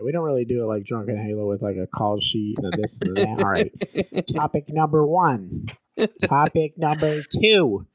We don't really do it like Drunken Halo with like a call sheet and this and that. All right. Topic number one. Topic number two.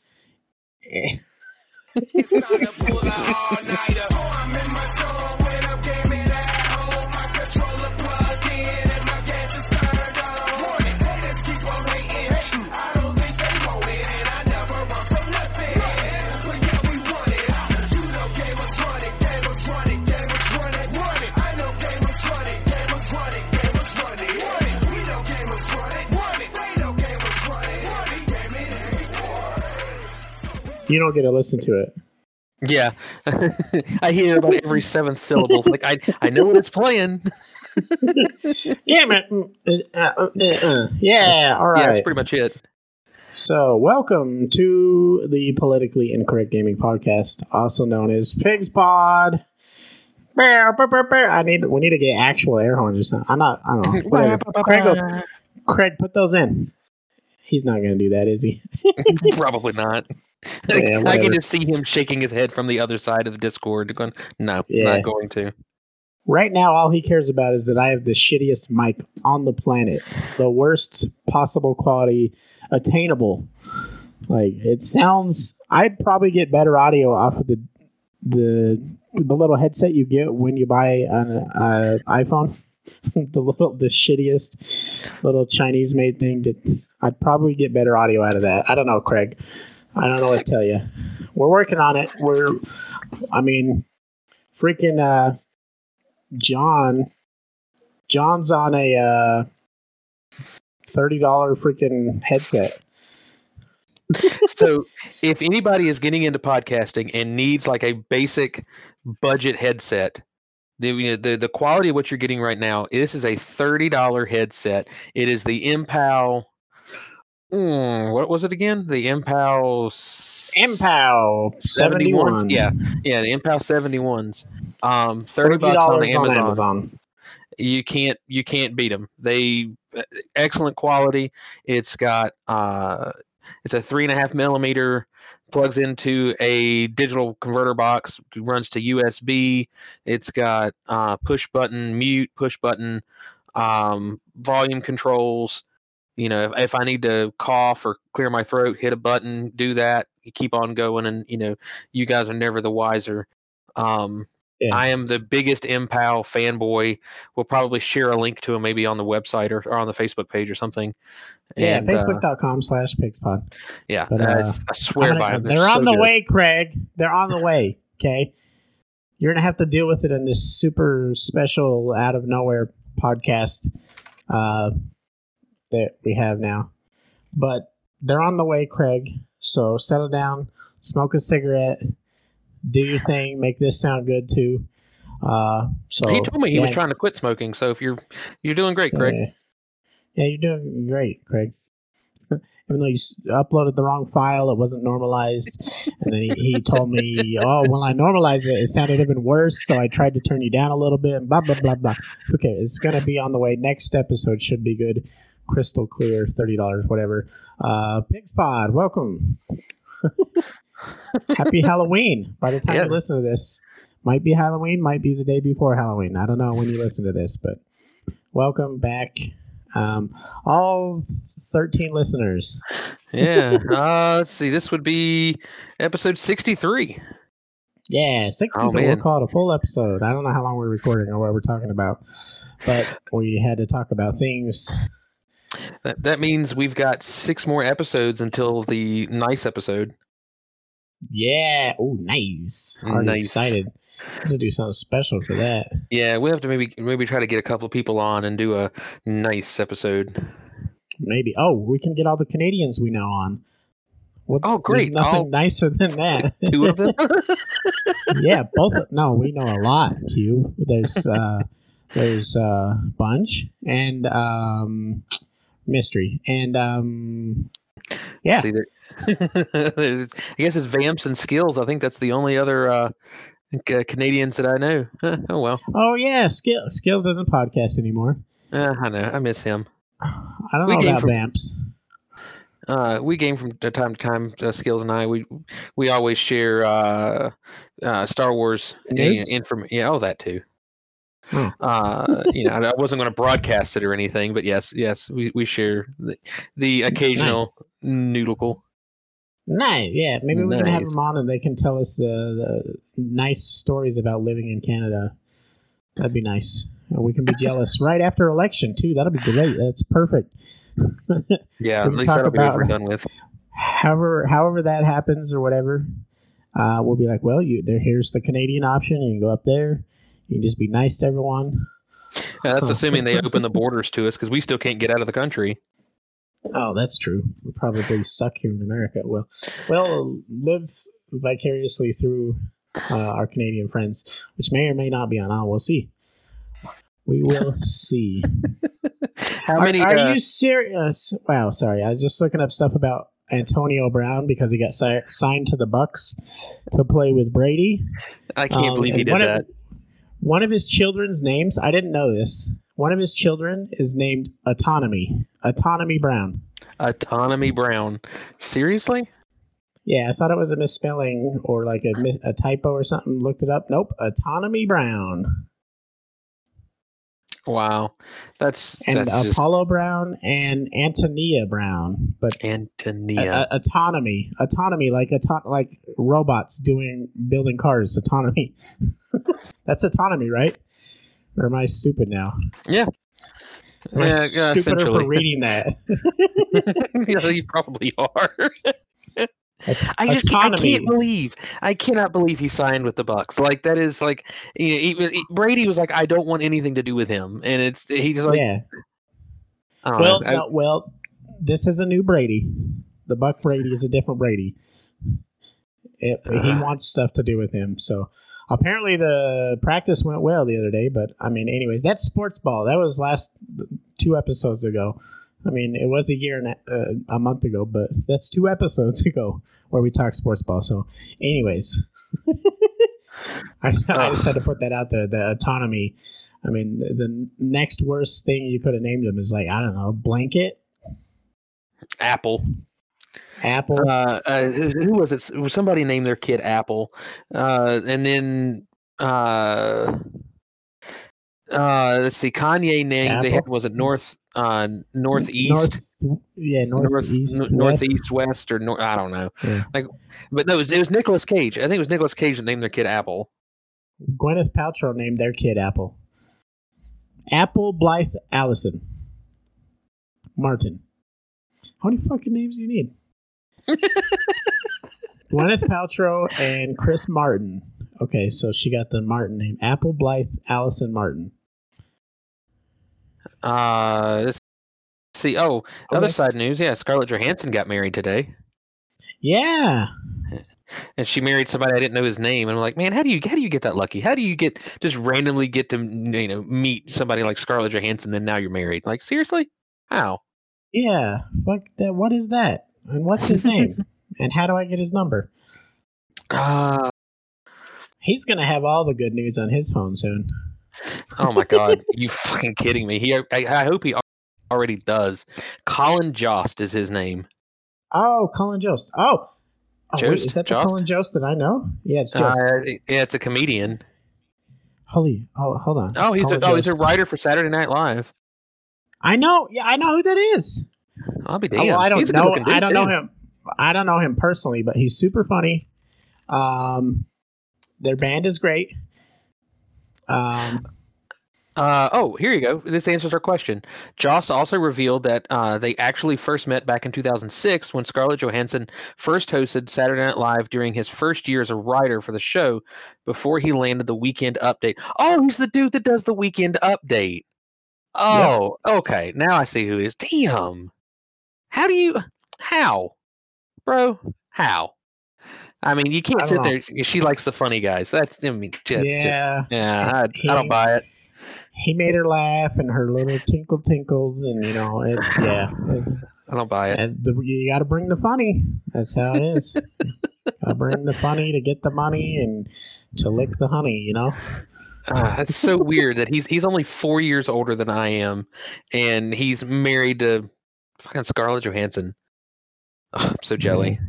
You don't get to listen to it. Yeah, I hear about every seventh syllable. Like I, I know what it's playing. Yeah, man. Mm, uh, uh, uh, uh. Yeah, all Yeah, that's pretty much it. So, welcome to the Politically Incorrect Gaming Podcast, also known as Pigs Pod. I need. We need to get actual air horns or something. I'm not. I don't know. Whatever. Craig, go- Craig, put those in. He's not going to do that, is he? Probably not. Yeah, I whatever. can just see him shaking his head from the other side of the Discord, going, "No, Yeah. not going to." Right now, all he cares about is that I have the shittiest mic on the planet, the worst possible quality attainable. Like it sounds, I'd probably get better audio off of the the the little headset you get when you buy an uh, iPhone. the little the shittiest little Chinese made thing. That I'd probably get better audio out of that. I don't know, Craig. I don't know what to tell you. We're working on it. We're, I mean, freaking. uh John John's on a uh thirty dollar freaking headset. so, if anybody is getting into podcasting and needs like a basic budget headset, the you know, the, the quality of what you're getting right now, this is a thirty dollar headset. It is the Impal. Mm, what was it again? The Impal. s- seventy ones. Yeah, yeah, the Impal 71s. Um, 30 bucks on $30 Amazon. Amazon. You can't you can't beat them. They excellent quality. It's got uh, it's a three and a half millimeter. Plugs into a digital converter box. Runs to USB. It's got uh, push button mute, push button, um, volume controls. You know, if, if I need to cough or clear my throat, hit a button, do that. You keep on going, and you know, you guys are never the wiser. Um, Yeah. I am the biggest Impal fanboy. We'll probably share a link to him maybe on the website or, or on the Facebook page or something. Yeah, And, uh, facebook.com slash pigspod. yeah, But, I, uh, I swear by them. They're, so on the good. way, Craig. They're on the way. Okay. You're gonna have to deal with it in this super special out of nowhere podcast uh, that we have now. But they're on the way, Craig. So settle down, smoke a cigarette, do your thing, make this sound good too. Uh, so he told me he was trying to quit smoking. So if you're you're doing great, Craig. Yeah, yeah you're doing great, Craig. Even though you uploaded the wrong file, it wasn't normalized. And then he, he told me, oh, when I normalized it, it sounded even worse. So I tried to turn you down a little bit and blah, blah, blah, blah. Okay, it's going to be on the way. Next episode should be good. Crystal clear, $30, whatever. Uh, Pigs Pod, welcome. Happy Halloween. By the time Yeah. you listen to this, might be Halloween, might be the day before Halloween. I don't know when you listen to this, but welcome back. Um, all 13 listeners. Yeah. uh, let's see. This would be episode 63. Yeah, 63. Oh, we'll man. call it a full episode. I don't know how long we're recording or what we're talking about, but we had to talk about things. That, that means we've got six more episodes until the nice episode. Yeah. Oh, nice. Already Nice. excited. To do something special for that. Yeah, we have to maybe maybe try to get a couple of people on and do a nice episode. Maybe. Oh, we can get all the Canadians we know on. What, Oh, great. There's nothing I'll- nicer than that. Two of them. yeah, both. Of, No, we know a lot. Q. There's uh, there's uh, bunch and um, mystery and um, yeah. See, there- I guess it's Vamps and Skills. I think that's the only other uh, Canadians that I know. Oh well, Oh yeah, skill skills doesn't podcast anymore. uh, I know. I miss him. I don't We know about from- vamps. Uh, we game from time to time. Uh, Skills and I, we we always share uh, uh, Star Wars Nerds? information. Yeah, oh that too. Hmm. Uh, you know, I wasn't going to broadcast it or anything, but yes, yes, we, we share the, the occasional noodle. Nice. Yeah, maybe we can have them on and they can tell us the, the nice stories about living in Canada. That'd be nice. We can be jealous right after election too. That'll be great. That's perfect. Yeah, at least that'll be over done with. however, however that happens or whatever, uh, we'll be like, well, you there. Here's the Canadian option. You can go up there. You can just be nice to everyone. Yeah, that's assuming they open the borders to us because we still can't get out of the country. Oh, that's true. We probably suck here in America. Well, well, live vicariously through uh, our Canadian friends, which may or may not be on. on. We'll see. We will see. How are many? are uh, you serious? Wow, sorry. I was just looking up stuff about Antonio Brown because he got si- signed to the Bucks to play with Brady. I can't Um, believe he did that. Of, one of his children's names, I didn't know this. One of his children is named Autonomy. Autonomy Brown. Autonomy Brown. Seriously? Yeah, I thought it was a misspelling or like a, a typo or something. Looked it up. Nope. Autonomy Brown. Wow, that's And that's just Apollo Brown and Antonia Brown. But Antonia. a- autonomy. Autonomy, like auto- like robots doing building cars. Autonomy. That's autonomy, right? Or am I stupid now? yeah, Am yeah, stupider for reading that? yeah, you probably are. I just can't, I can't believe I cannot believe he signed with the Bucks. Like that is like you know, he- he- Brady was like I don't want anything to do with him, and it's he's like yeah. Well, know. I- no, well, this is a new Brady. The Buck Brady is a different Brady. It, he Ah. wants stuff to do with him. So apparently the practice went well the other day. But I mean, anyways, that's sports ball. That was last two episodes ago. I mean, it was a year and a, uh, a month ago, but that's two episodes ago where we talked sports ball. So, anyways, I, I just had to put that out there. The autonomy. I mean, the, next worst thing you could have named him is like I don't know, blanket, Apple. apple. Uh, uh, who was it? Somebody named their kid Apple, uh, and then uh, uh, let's see. Kanye named they had Apple? was it North uh, Northeast. North, yeah, North, northeast, n- northeast, west, or north. I don't know. Yeah. Like, but no, it was, it was Nicolas Cage. I think it was Nicholas Cage that named their kid Apple. Gwyneth Paltrow named their kid Apple. Apple Blythe Allison. Martin. How many fucking names do you need? Gwyneth Paltrow and Chris Martin. Okay, so she got the Martin name. Apple Blythe Allison Martin. Uh, let's see. Oh, other Okay. side news. Yeah, Scarlett Johansson got married today, Yeah. and she married somebody I didn't know his name. And I'm like, man, how do you how do you get that lucky? How do you get just randomly get to you know meet somebody like Scarlett Johansson? Then now you're married. Like seriously, how? Yeah. Fuck that. What is that? And what's his name? and how do I get his number? Uh, He's gonna have all the good news on his phone soon. Oh my god, you fucking kidding me? He, I, I hope he already does. Colin Jost is his name. Oh, Colin Jost. Oh, oh wait, Jost? is that the Jost? Colin Jost that I know? Yeah, it's Jost. Uh, yeah, it's a comedian. Holy, oh, hold on. Oh, he's a, oh, he's a writer for Saturday Night Live. I know. Yeah, I know who that is. I'll be Oh, damned. well, I don't know. I don't know him. I don't know him personally, but he's super funny. Um, their band is great. Um, Uh, oh, here you go. This answers our question. Jost also revealed that uh, they actually first met back in 2006 when Scarlett Johansson first hosted Saturday Night Live during his first year as a writer for the show before he landed the Weekend Update. Oh, he's the dude that does the Weekend Update. Oh, okay. Now I see who is. Damn. How do you? How, bro? How? I mean, you can't sit don't there. She likes the funny guys. That's I mean, it's just, yeah, yeah. I, I don't buy it. he made her laugh and her little tinkle tinkles, and you know, it's yeah. It's, I don't buy it. and the, you got to bring the funny. That's how it is. I bring the funny to get the money and to lick the honey. You know. Ah, that's so weird that he's he's only four years older than I am, and he's married to fucking Scarlett Johansson. Ugh, I'm so jelly.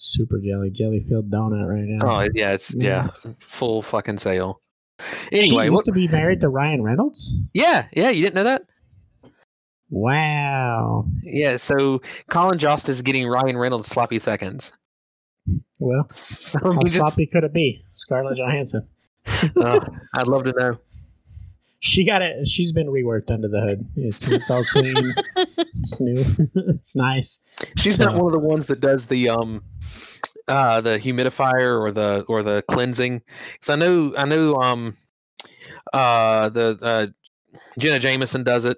Yeah, Super jelly, jelly filled donut right now. Oh yeah, it's yeah, full fucking sale. she Anyway, used what, to be married to Ryan Reynolds. yeah, yeah, you didn't know that? Wow. Yeah, so Colin Jost is getting Ryan Reynolds sloppy seconds. Well, So how we just, sloppy could it be? Scarlett Johansson. oh, I'd love to know. She got it. She's been reworked under the hood. It's it's all clean. it's new. it's nice. She's So- not one of the ones that does the um uh the humidifier or the or the cleansing. Cuz I know I know um uh the uh Jenna Jameson does it.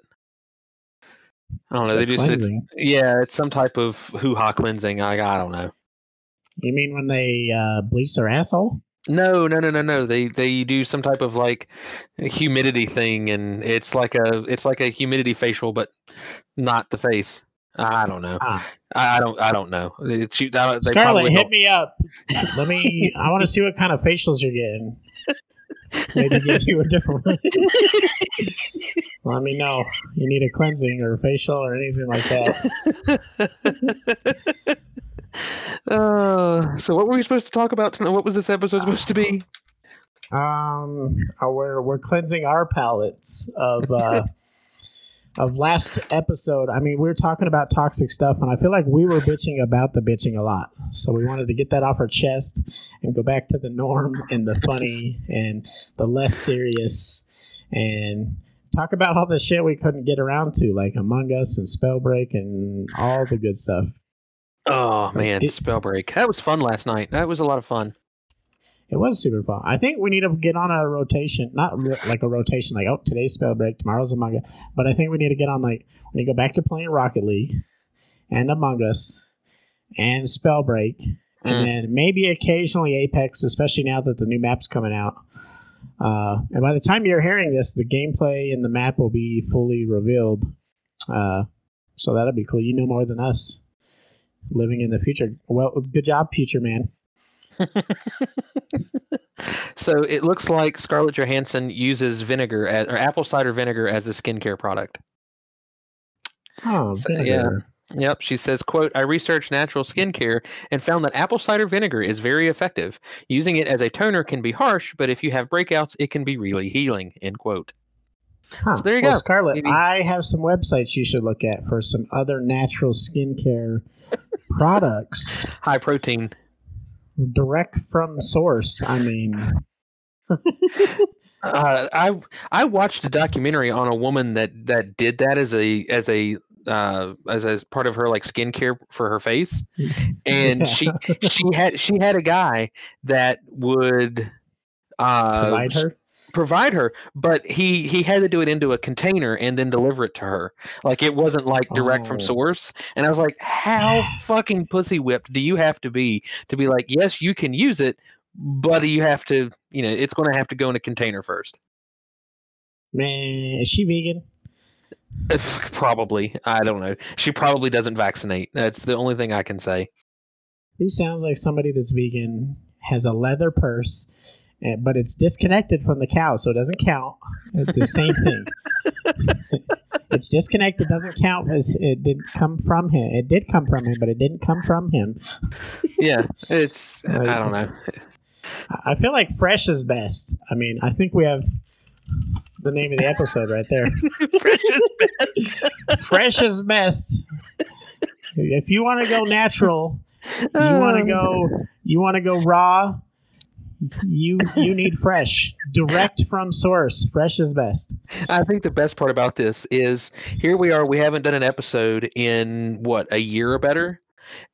I don't know. The they just it's, yeah, it's some type of hoo-ha cleansing. I I don't know. You mean when they uh, bleach their asshole? No, no, no, no, no. They they do some type of like humidity thing, and it's like a it's like a humidity facial, but not the face. I don't know. Ah. I, don't. I don't know. It's you. Probably hit don't. me up. Let me. I want to see what kind of facials you're getting. Maybe give you a different one. Let me know. You need a cleansing or a facial or anything like that. uh, so what were we supposed to talk about tonight? What was this episode supposed to be? Um, uh, we're we're cleansing our palates of uh, of last episode. I mean, we were talking about toxic stuff, and I feel like we were bitching about the bitching a lot. So we wanted to get that off our chest and go back to the norm and the funny and the less serious, and talk about all the shit we couldn't get around to, like Among Us and Spellbreak and all the good stuff. Oh man, Did- Spellbreak. That was fun last night. That was a lot of fun. It was super fun. I think we need to get on a rotation, not re- like a rotation, like oh today's Spellbreak, tomorrow's Among Us. But I think we need to get on like we need to go back to playing Rocket League and Among Us and Spellbreak, Mm. and then maybe occasionally Apex, especially now that the new map's coming out. Uh, and by the time you're hearing this, the gameplay and the map will be fully revealed. Uh, so that'll be cool. You know more than us, living in the future. Well, good job, future man. So it looks like Scarlett Johansson uses vinegar as, or apple cider vinegar as a skincare product. Oh, So, yeah. Yep, she says, "quote I researched natural skincare and found that apple cider vinegar is very effective. Using it as a toner can be harsh, but if you have breakouts, it can be really healing." End quote. Huh. So there you well, go. Scarlett, Maybe- I have some websites you should look at for some other natural skincare products High protein. direct from source. I mean, Uh, I I watched a documentary on a woman that that did that as a as a uh, as as part of her like skincare for her face, and Yeah. she she had she had a guy that would uh, provide her. Provide her, but he he had to do it into a container and then deliver it to her. Like it wasn't like direct from Oh. source. And I was like, how fucking pussy whipped do you have to be to be like, yes, you can use it, but you have to, you know, it's going to have to go in a container first. Man, is she vegan? Probably, I don't know. She probably doesn't vaccinate. That's the only thing I can say. He sounds like somebody that's vegan, has a leather purse, Eh, but it's disconnected from the cow, so it doesn't count. It's the same thing. it's disconnected, doesn't count because it didn't come from him. It did come from him, but it didn't come from him. Yeah, it's I don't know. I I feel like fresh is best. I mean, I think we have the name of the episode right there. Fresh is best. fresh is best. If you want to go natural, you want to oh. go you want to go raw, you you need fresh, direct from source. Fresh is best. I think the best part about this is here we are. We haven't done an episode in what a year or better,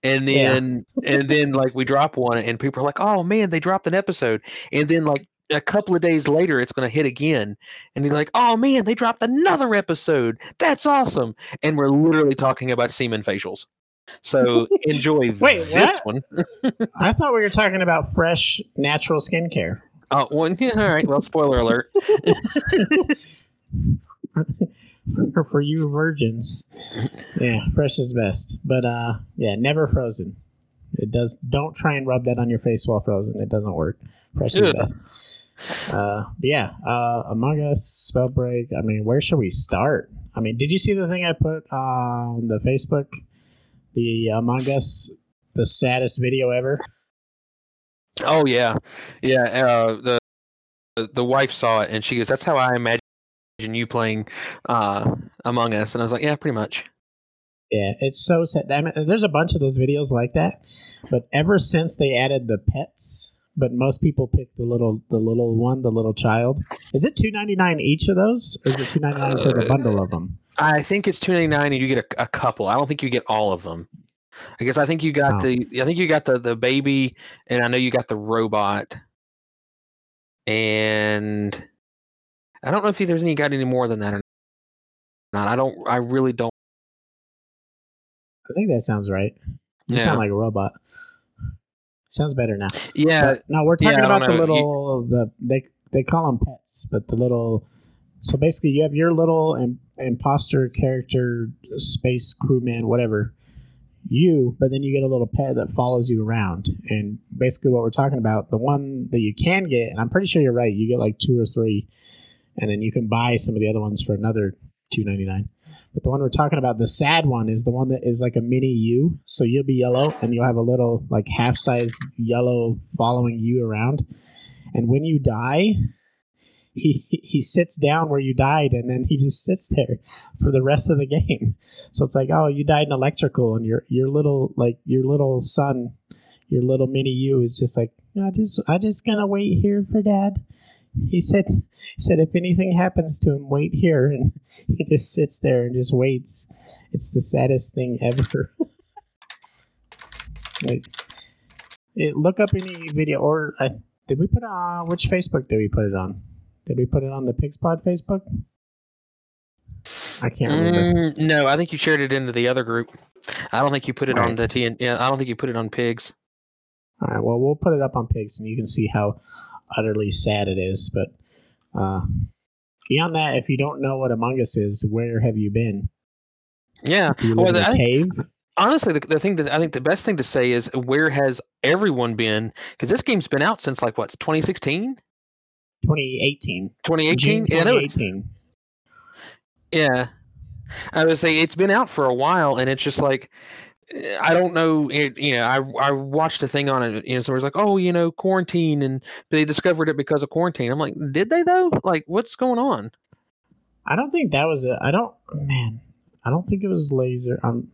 and Yeah. then and then like we drop one, and people are like, "Oh man, they dropped an episode," and then like a couple of days later, it's going to hit again, and you're like, "Oh man, they dropped another episode. That's awesome!" And we're literally talking about semen facials. So enjoy Wait, this what? one. I thought we were talking about fresh, natural skincare. Oh, one. Yeah, all right. Well, spoiler alert. for, for you virgins. Yeah, fresh is best. But uh yeah, never frozen. It does don't try and rub that on your face while frozen. It doesn't work. Fresh is Ugh. best. Uh but yeah, uh Among Us, Spellbreak, I mean, where should we start? I mean, did you see the thing I put on the Facebook? The Among Us the saddest video ever? Oh yeah, yeah. Uh, the the wife saw it and she goes, "That's how I imagine you playing uh, Among Us," and I was like, "Yeah, pretty much." Yeah, it's so sad. I mean, there's a bunch of those videos like that, but ever since they added the pets, but most people pick the little the little one, the little child. Is it two ninety nine each of those, or is it two ninety nine for the bundle of them? I think it's two ninety nine, and you get a, a couple. I don't think you get all of them. I guess I think you got Oh. the. I think you got the the baby, and I know you got the robot, and I don't know if there's any got any more than that or not. I don't. I really don't. I think that sounds right. You Yeah. sound like a robot. Sounds better now. Yeah, But, no, we're talking don't about the know. You- little the they they call them pets, but the little. So basically, you have your little Im- imposter character, space crewman, whatever. You, but then you get a little pet that follows you around, and basically what we're talking about, the one that you can get, and I'm pretty sure you're right. You get like two or three, and then you can buy some of the other ones for another two ninety nine. But the one we're talking about, the sad one, is the one that is like a mini you. So you'll be yellow, and you'll have a little like half size yellow following you around. And when you die, he he sits down where you died, and then he just sits there for the rest of the game. So it's like, oh, you died in electrical, and your your little like your little son, your little mini you is just like, I just I just gonna wait here for dad. He said said if anything happens to him, wait here, and he just sits there and just waits. It's the saddest thing ever. like, it, look up any video, or I, did we put on which Facebook did we put it on? Did we put it on the Pigspod Facebook? I can't remember. Mm, no, I think you shared it into the other group. I don't think you put it on Right. the TN. Yeah, I don't think you put it on pigs. All right, well, we'll put it up on Pigs, and you can see how utterly sad it is. But uh, beyond that, if you don't know what Among Us is, where have you been? Yeah. You Well, in I think- cave? Honestly, the, the thing that I think the best thing to say is where has everyone been? Because this game's been out since like what 2016, 2018. 2018. June Yeah, 2018. yeah. I would say it's been out for a while, and it's just like I don't know. It, you know, I I watched a thing on it. You know, somebody's like, "Oh, you know, quarantine," and they discovered it because of quarantine. I'm like, did they though? Like, what's going on? I don't think that was a. I don't. Man, I don't think it was laser. I'm.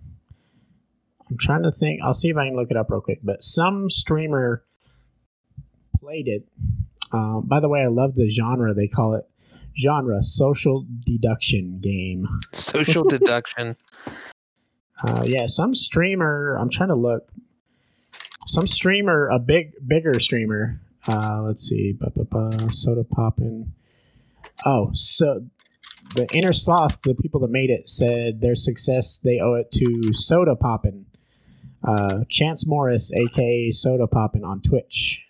I'm trying to think. I'll see if I can look it up real quick. But some streamer played it. Um, by the way, I love the genre. They call it genre social deduction game. Social deduction. Uh, yeah, some streamer. I'm trying to look. Some streamer, a big, bigger streamer. Uh, let's see. Ba, ba, ba, Sodapoppin. Oh, so the Innersloth, the people that made it, said their success they owe it to Sodapoppin. Uh, Chance Morris, aka Sodapoppin, on Twitch.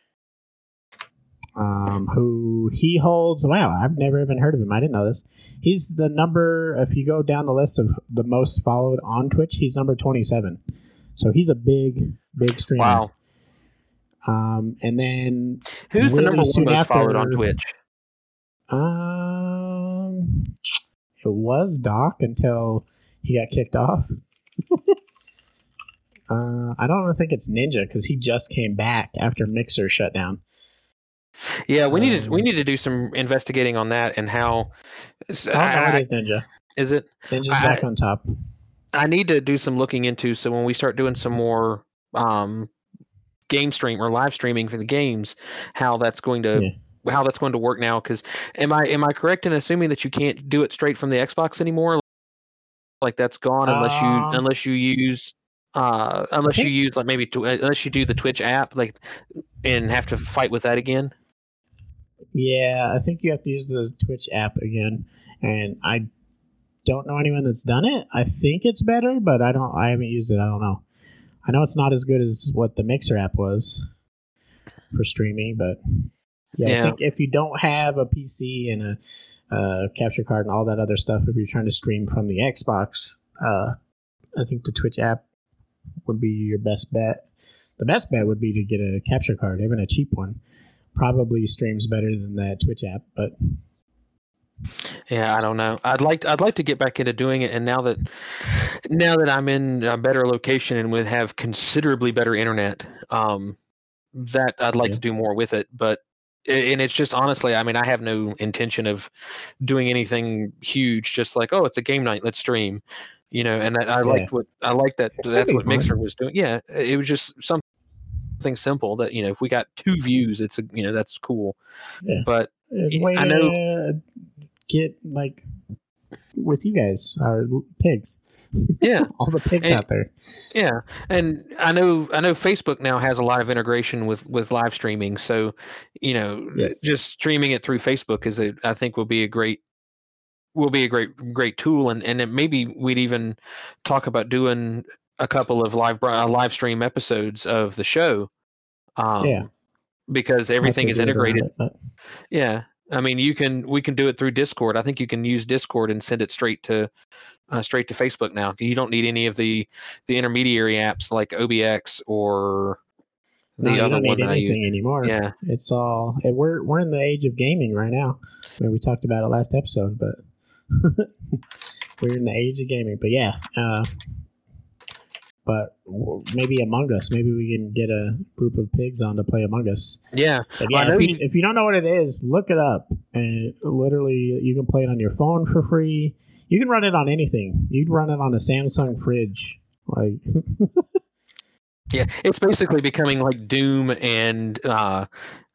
Um, who he holds? Wow, I've never even heard of him. I didn't know this. He's the number. If you go down the list of the most followed on Twitch, he's number twenty-seven. So he's a big, big streamer. Wow. Um, and then Who's the Really number one soon most followed on Twitch? um, it was Doc until he got kicked off. uh, I don't think it's Ninja because he just came back after Mixer shut down. Yeah, we need to we Um, need to do some investigating on that and how. Oh no, I- it is Ninja. is it? Ninja's I- back on top. I need to do some looking into so when we start doing some more um, game stream or live streaming for the games, how that's going to how that's going to work now. Because am I am I correct in assuming that you can't do it straight from the Xbox anymore? Like that's gone unless you Um, unless you use uh unless you use like maybe tw- unless you do the Twitch app like and have to fight with that again. Yeah, I think you have to use the Twitch app again, and I don't know anyone that's done it. I think it's better, but I don't. I haven't used it. I don't know. I know it's not as good as what the Mixer app was for streaming, but yeah, I think if you don't have a PC and a uh, capture card and all that other stuff, if you're trying to stream from the Xbox, uh, I think the Twitch app would be your best bet. The best bet would be to get a capture card, even a cheap one. Probably streams better than that Twitch app, but Yeah, I don't know. I'd like I'd like to get back into doing it, and now that now that I'm in a better location and would have considerably better internet, um, that I'd like Yeah. to do more with it. But and it's just honestly, I mean, I have no intention of doing anything huge. Just like, oh, it's a game night, let's stream. You know, and I, I liked what I liked that. That's what. Mixer was doing. Yeah, it was just something simple that you know, if we got two views, it's a you know that's cool. Yeah. But a I way know- get like with you guys, our pigs, yeah, all the pigs And- out there. Yeah, and I know I know Facebook now has a lot of integration with with live streaming. So, you know, Yes. just streaming it through Facebook is a I think will be a great will be a great great tool, and and maybe we'd even talk about doing a couple of live uh, live stream episodes of the show. Um, Yeah. because everything is to do it around integrated. it, Yeah, I mean, you can we can do it through Discord. I think you can use Discord and send it straight to uh, straight to Facebook now. You don't need any of the the intermediary apps like OBS or the no, other one need that I use. anything anymore. Yeah, It's all we're we're in the age of gaming right now. I mean, we talked about it last episode, but we're in the age of gaming. But yeah, uh, but maybe Among Us. Maybe we can get a group of pigs on to play Among Us. yeah, yeah, if you, you- if you don't know what it is, look it up. And literally, you can play it on your phone for free. You can run it on anything. You'd run it on a Samsung fridge. Like, yeah. It's basically becoming like Doom and uh,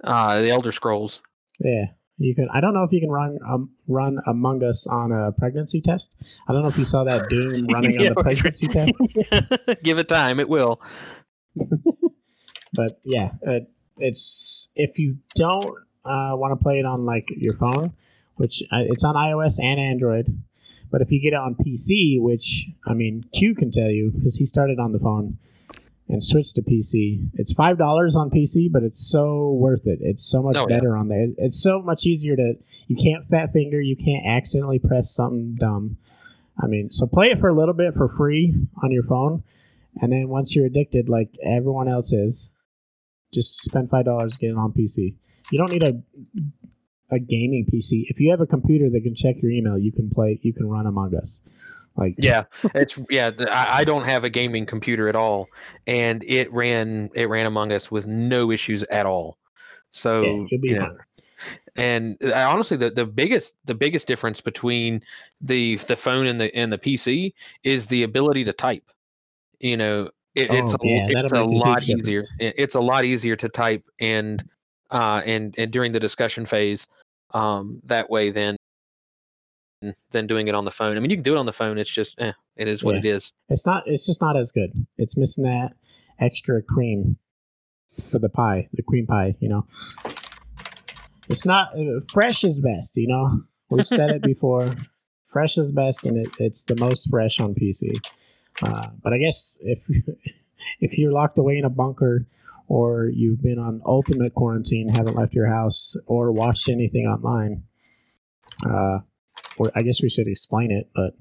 uh, the Elder Scrolls. yeah, you can. I don't know if you can run um, run Among Us on a pregnancy test. I don't know if you saw that Doom running Yeah, on the pregnancy test. Give it time; it will. But yeah, uh, it's if you don't uh, want to play it on like your phone, which uh, it's on iOS and Android. But if you get it on PC, which I mean, Q can tell you because he started on the phone and switched to PC. It's five dollars on PC, but it's so worth it. It's so much Oh, yeah. better on there. It's so much easier to. You can't fat finger. You can't accidentally press something dumb. I mean, so play it for a little bit for free on your phone, and then once you're addicted, like everyone else is, just spend five dollars get it on PC. You don't need a a gaming PC. If you have a computer that can check your email, you can play. You can run Among Us. Like Yeah, it's yeah. I, I don't have a gaming computer at all, and it ran it ran Among Us with no issues at all. So yeah, you'll be you know, and I, honestly, the, the biggest the biggest difference between the the phone and the and the PC is the ability to type. You know, it, it's Oh, a, yeah, it's a that'll make a lot easier. It- It's a lot easier to type and uh and and during the discussion phase, um that way than than doing it on the phone. I mean, you can do it on the phone. It's just eh, it is what Yeah. it is. It's not. It's just not as good. It's missing that extra cream for the pie, the cream pie. You know, it's not uh, fresh is best. You know, we've said it before. Fresh is best, and it, it's the most fresh on PC. Uh, but I guess if if you're locked away in a bunker, or you've been on ultimate quarantine, haven't left your house, or watched anything online, uh, or I guess we should explain it. But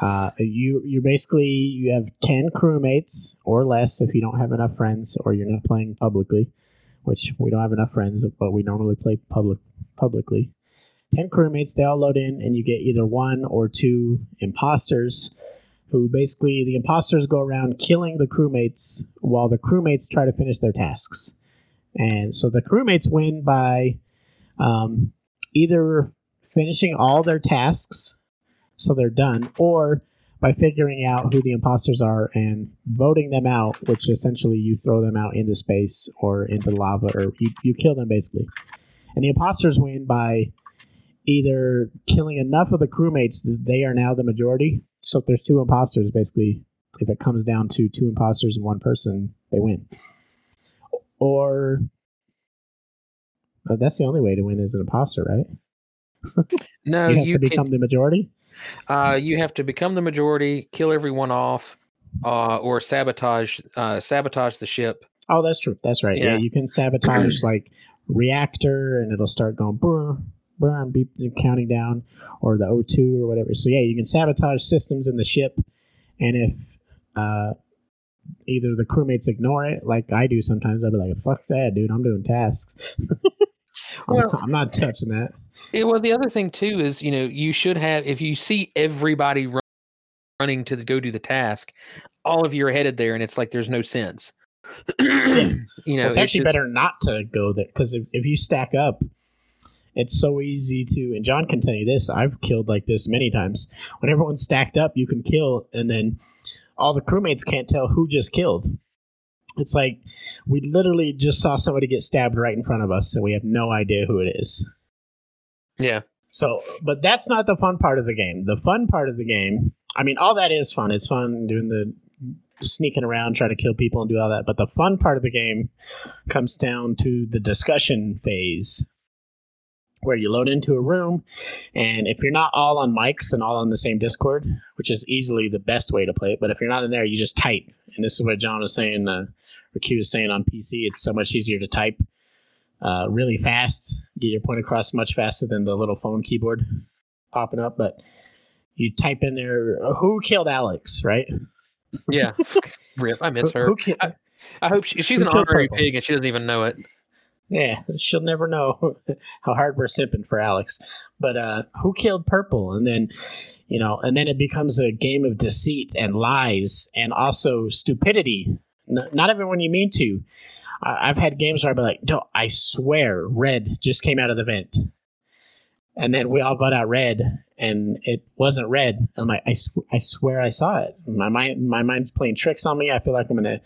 uh, you you basically you have ten crewmates or less if you don't have enough friends or you're not playing publicly, which we don't have enough friends, but we normally play public publicly. Ten crewmates, they all load in, and you get either one or two imposters, who basically the imposters go around killing the crewmates while the crewmates try to finish their tasks, and so the crewmates win by um, either finishing all their tasks so they're done, or by figuring out who the imposters are and voting them out, which essentially you throw them out into space or into lava, or you, you kill them basically. And the imposters win by either killing enough of the crewmates that they are now the majority. So if there's two imposters, basically, if it comes down to two imposters and one person, they win. Or uh, that's the only way to win as an imposter, right? No, you have you to can- become the majority. Uh, you have to become the majority, kill everyone off, uh, or sabotage uh, sabotage the ship. Oh, that's true. That's right. Yeah, Yeah. you can sabotage like reactor, and it'll start going brr, and beep, counting down, or the O2 or whatever. So yeah, you can sabotage systems in the ship, and if uh, either the crewmates ignore it, like I do sometimes, I'll be like, "Fuck that, dude! I'm doing tasks. I'm, Well- I'm not touching that." Yeah, well, the other thing too is you know you should have if you see everybody run, running to the, go do the task, all of you are headed there, and it's like there's no sense. you know, it's actually just- better not to go there because if, if you stack up, it's so easy to. And John can tell you this. I've killed like this many times. When everyone's stacked up, you can kill, and then all the crewmates can't tell who just killed. It's like we literally just saw somebody get stabbed right in front of us, and we have no idea who it is. Yeah, So, but that's not the fun part of the game. The fun part of the game, I mean, all that is fun. It's fun doing the sneaking around, trying to kill people and do all that. But the fun part of the game comes down to the discussion phase where you load into a room. And if you're not all on mics and all on the same Discord, which is easily the best way to play it, but if you're not in there, you just type. And this is what John was saying, uh, or Q was saying on PC. It's so much easier to type uh, really fast, get your point across much faster than the little phone keyboard popping up. But you type in there, who killed Alex, right? yeah. Rip, I miss her. who ki- I, I hope she, she's who an honorary pig and she doesn't even know it. Yeah, she'll never know how hard we're simping for Alex. But uh, who killed Purple? And then, you know, and then it becomes a game of deceit and lies and also stupidity. N- not everyone you mean to. I- I've had games where I'd be like, no, I swear, red just came out of the vent. And then we all vote out red, and it wasn't red. I'm like, I, sw- I swear I saw it. My mind, my mind's playing tricks on me. I feel like I'm in a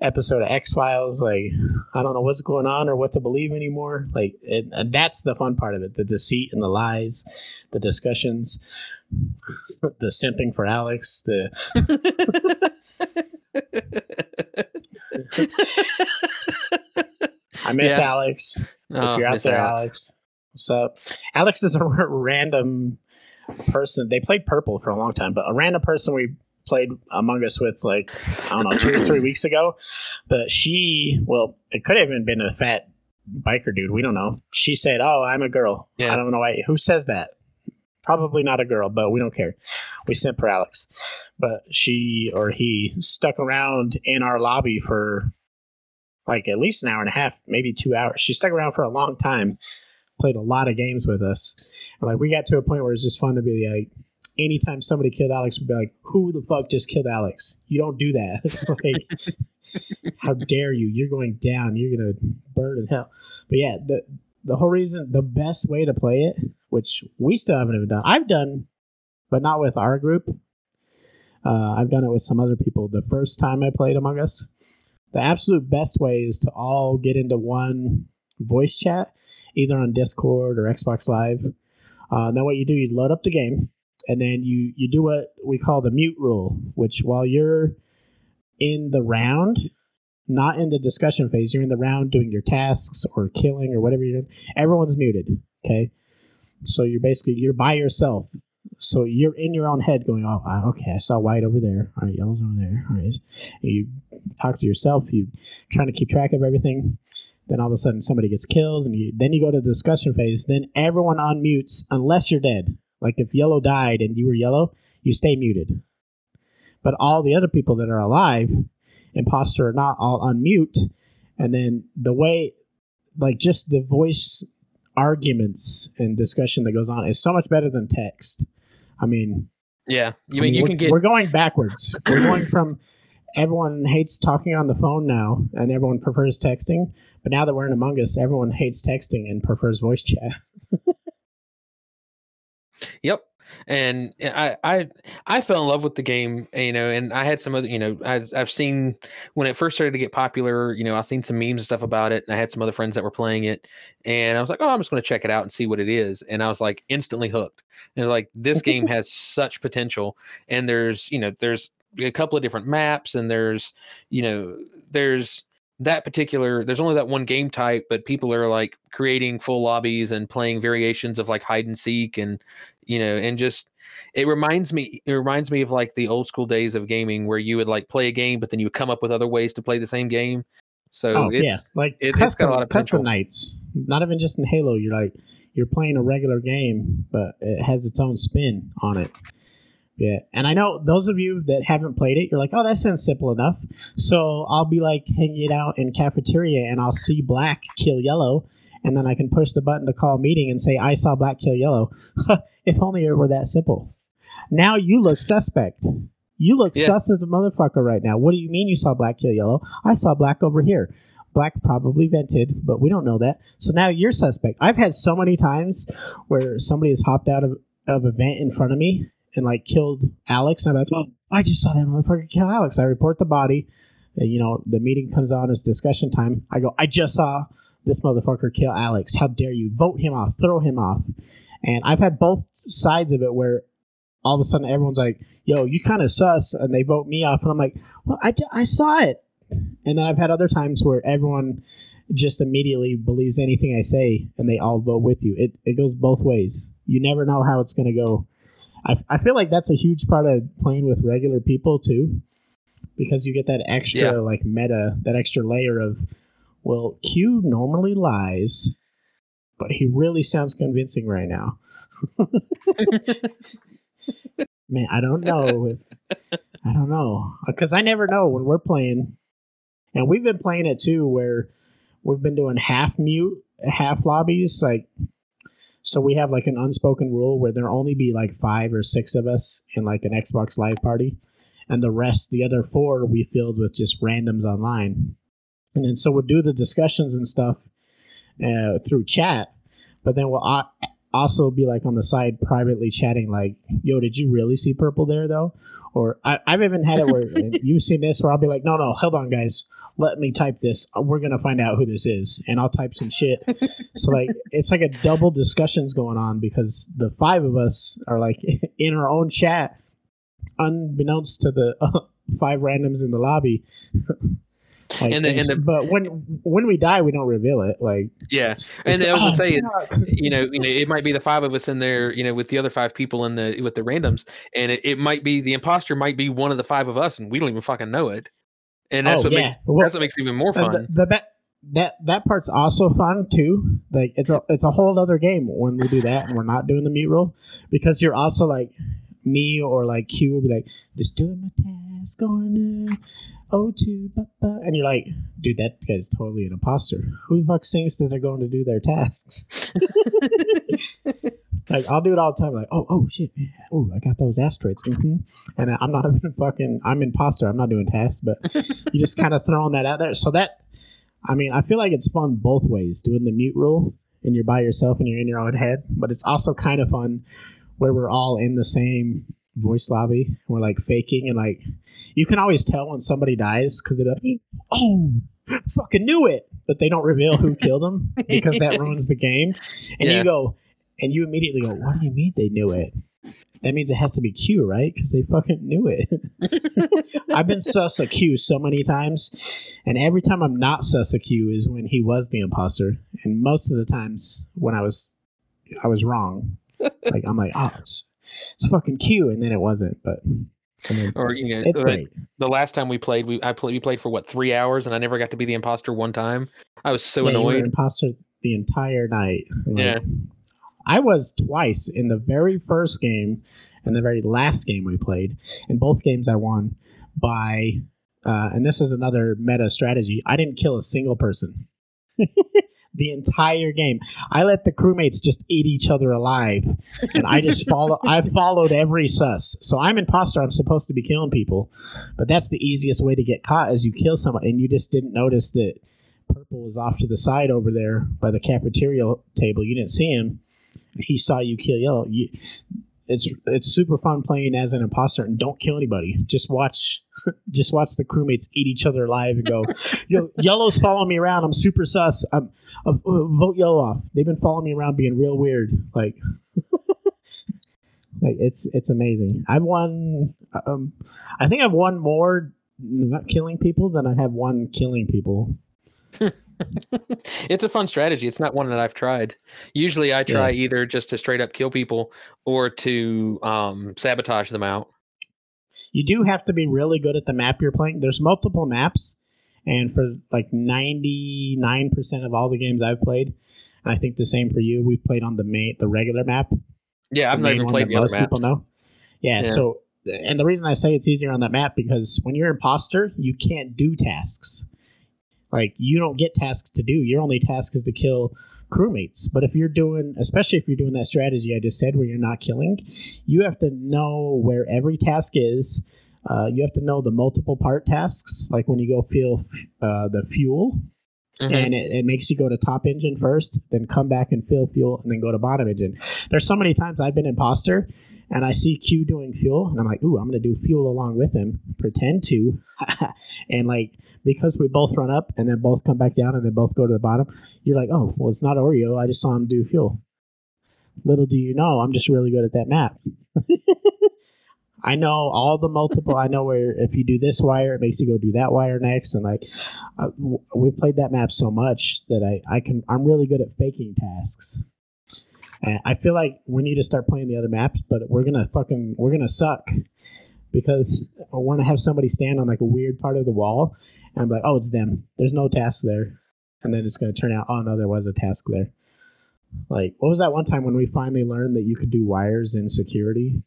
episode of X Files. Like, I don't know what's going on or what to believe anymore. Like, it, and that's the fun part of it: the deceit and the lies, the discussions, the simping for Alex, the I miss Yeah. Alex. Oh, if you're out there, Alex. Alex. What's up? Alex is a r- random person. They played Purple for a long time, but a random person we played Among Us with, like, I don't know, two or three weeks ago. But she, well, it could have even been a fat biker dude. We don't know. She said, Oh, I'm a girl. Yeah. I don't know why. Who says that? Probably not a girl, but we don't care. We sent for Alex. But she or he stuck around in our lobby for like at least an hour and a half, maybe two hours. She stuck around for a long time, played a lot of games with us. And like we got to a point where it's just fun to be like, anytime somebody killed Alex, we'd be like, "Who the fuck just killed Alex? You don't do that! like, how dare you? You're going down. You're gonna burn in hell." But yeah, the the whole reason, the best way to play it, which we still haven't even done, I've done, but not with our group. Uh, I've done it with some other people. The first time I played Among Us, the absolute best way is to all get into one voice chat, either on Discord or Xbox Live. Uh, then what you do, you load up the game, and then you you do what we call the mute rule, which while you're in the round, not in the discussion phase, you're in the round doing your tasks or killing or whatever you're doing. Everyone's muted. Okay, so you're basically you're by yourself. So you're in your own head going, oh, uh, okay, I saw white over there. All right, yellow's over there. All right. You talk to yourself. You trying to keep track of everything. Then all of a sudden somebody gets killed, and you then you go to the discussion phase. Then everyone unmutes unless you're dead. Like if yellow died and you were yellow, you stay muted. But all the other people that are alive, imposter or not, all unmute. And then the way, like just the voice arguments and discussion that goes on is so much better than text. I mean, Yeah, you I mean you can get We're going backwards. We're going from everyone hates talking on the phone now, and everyone prefers texting. But now that we're in Among Us, everyone hates texting and prefers voice chat. Yep. And eh, I, I I fell in love with the game, eh, you know, and I had some other, you know, I, I've seen when it first started to get popular, you know, I've seen some memes and stuff about it, and I had some other friends that were playing it, and I was like, oh, I'm just going to check it out and see what it is, and I was like instantly hooked, and like this game has such potential, and there's, you know, there's a couple of different maps, and there's, you know, there's that particular there's only that one game type but people are like creating full lobbies and playing variations of like hide and seek and you know and just it reminds me it reminds me of like the old school days of gaming where you would like play a game but then you would come up with other ways to play the same game so oh it's yeah, like it- it's got a lot of custom nights Not even just in Halo. You're like you're playing a regular game, but it has its own spin on it. Yeah, and I know those of you that haven't played it, you're like, oh, that sounds simple enough. So I'll be like hanging it out in cafeteria, and I'll see black kill yellow, and then I can push the button to call a meeting and say, I saw black kill yellow. if only it were that simple. Now you look suspect. You look Yeah. sus as a motherfucker right now. What do you mean you saw black kill yellow? I saw black over here. Black probably vented, but we don't know that. So now you're suspect. I've had so many times where somebody has hopped out of, of a vent in front of me and like killed Alex. I'm like, oh, I just saw that motherfucker kill Alex. I report the body. Uh, You know, the meeting comes on, it's discussion time. I go, I just saw this motherfucker kill Alex. How dare you? Vote him off, throw him off. And I've had both sides of it where all of a sudden everyone's like, yo, you kind of sus, and they vote me off. And I'm like, well, I, I saw it. And then I've had other times where everyone just immediately believes anything I say and they all vote with you. It, it goes both ways. You never know how it's going to go. I, I feel like that's a huge part of playing with regular people too, because you get that extra Yeah. like meta, that extra layer of, well, Q normally lies, but he really sounds convincing right now. Man, I don't know. If, I don't know because I never know when we're playing, and we've been playing it too, where we've been doing half mute, half lobbies. Like, so we have like an unspoken rule where there only be like five or six of us in like an Xbox Live party, and the rest, the other four, we filled with just randoms online. And then so we'll do the discussions and stuff uh, through chat, but then we'll also be like on the side privately chatting, like, "Yo, did you really see purple there though?" Or I, I've even had it where you've seen this where I'll be like, "No, no, hold on, guys, let me type this. We're gonna find out who this is," and I'll type some shit. so like, it's like a double discussions going on because the five of us are like in our own chat, unbeknownst to the five randoms in the lobby. Like, And the- and the- but when when we die, we don't reveal it. Like, Yeah, and I was gonna say, "Oh, it's, you know, you know, it might be the five of us in there, you know, with the other five people in the with the randoms, and it, it might be the imposter might be one of the five of us, and we don't even fucking know it. And that's Oh, what yeah. makes Well, that's what makes it even more fun. The, the ba- that that part's also fun too. Like it's a it's a whole other game when we do that and we're not doing the mute roll because you're also like me or like Q will be like just doing my task on uh, O2 ba, ba," and you're like dude that guy's totally an imposter. Who the fuck thinks that they're going to do their tasks? like I'll do it all the time. Like oh oh shit oh I got those asteroids hmm and I'm not even fucking I'm imposter. I'm not doing tasks, but you just kind of throwing that out there. So that I mean, I feel like it's fun both ways, doing the mute rule and you're by yourself and you're in your own head, but it's also kind of fun where we're all in the same voice lobby. We're like faking and like you can always tell when somebody dies because they're like, oh, fucking knew it, but they don't reveal who killed them because that ruins the game. And Yeah. you go, and you immediately go, what do you mean they knew it? That means it has to be Q, right? Because they fucking knew it. I've been sus a Q so many times, and every time I'm not sus a Q is when he was the imposter, and most of the times when I was, I was wrong. Like I'm like, oh, it's it's fucking Q, and then it wasn't. But I mean, or you know, it's like, great. the last time we played, we I played we played for what three hours, and I never got to be the imposter one time. I was so Yeah, you were annoyed. imposter the entire night. Like, Yeah. I was twice in the very first game and the very last game we played. In both games, I won by, uh, and this is another meta strategy. I didn't kill a single person. the entire game, I let the crewmates just eat each other alive, and I just follow. I followed every sus. So I'm imposter. I'm supposed to be killing people, but that's the easiest way to get caught is you kill someone, and you just didn't notice that purple was off to the side over there by the cafeteria table. You didn't see him. He saw you kill yellow. You, it's it's super fun playing as an imposter and don't kill anybody. Just watch, just watch the crewmates eat each other alive and go, "Yo, yellow's following me around. I'm super sus. I'm uh, uh, vote yellow off. They've been following me around, being real weird. Like, like it's it's amazing. I've won. Um, I think I've won more not killing people than I have won killing people. it's a fun strategy. It's not one that I've tried. Usually, I try either just to straight up kill people or to um, sabotage them out. you do have to be really good at the map you're playing. There's multiple maps, and for like 99% of all the games I've played, I think the same for you, we've played on the main, the regular map. Yeah, I've not even played the other most maps. people know. Yeah, Yeah. so and the reason I say it's easier on that map because when you're imposter, you can't do tasks. Like you don't get tasks to do. Your only task is to kill crewmates. But if you're doing, especially if you're doing that strategy I just said, where you're not killing, you have to know where every task is, uh, you have to know the multiple part tasks, like when you go fill uh, the fuel, Mhm. and it, it makes you go to top engine first, then come back and fill fuel, and then go to bottom engine. There's so many times I've been imposter, and I see Q doing fuel, and I'm like, ooh, I'm gonna do fuel along with him, pretend to, and like because we both run up and then both come back down and then both go to the bottom, you're like, oh, well, it's not Oreo. I just saw him do fuel. Little do you know, I'm just really good at that map. I know all the multiple. I know where if you do this wire, it makes you go do that wire next, and like uh, we've played that map so much that I I can I'm really good at faking tasks. And I feel like we need to start playing the other maps, but we're gonna fucking we're gonna suck because we're gonna have somebody stand on like a weird part of the wall, and I'm like, oh, it's them. There's no task there, and then it's gonna turn out, oh no, there was a task there. Like, what was that one time when we finally learned that you could do wires in security?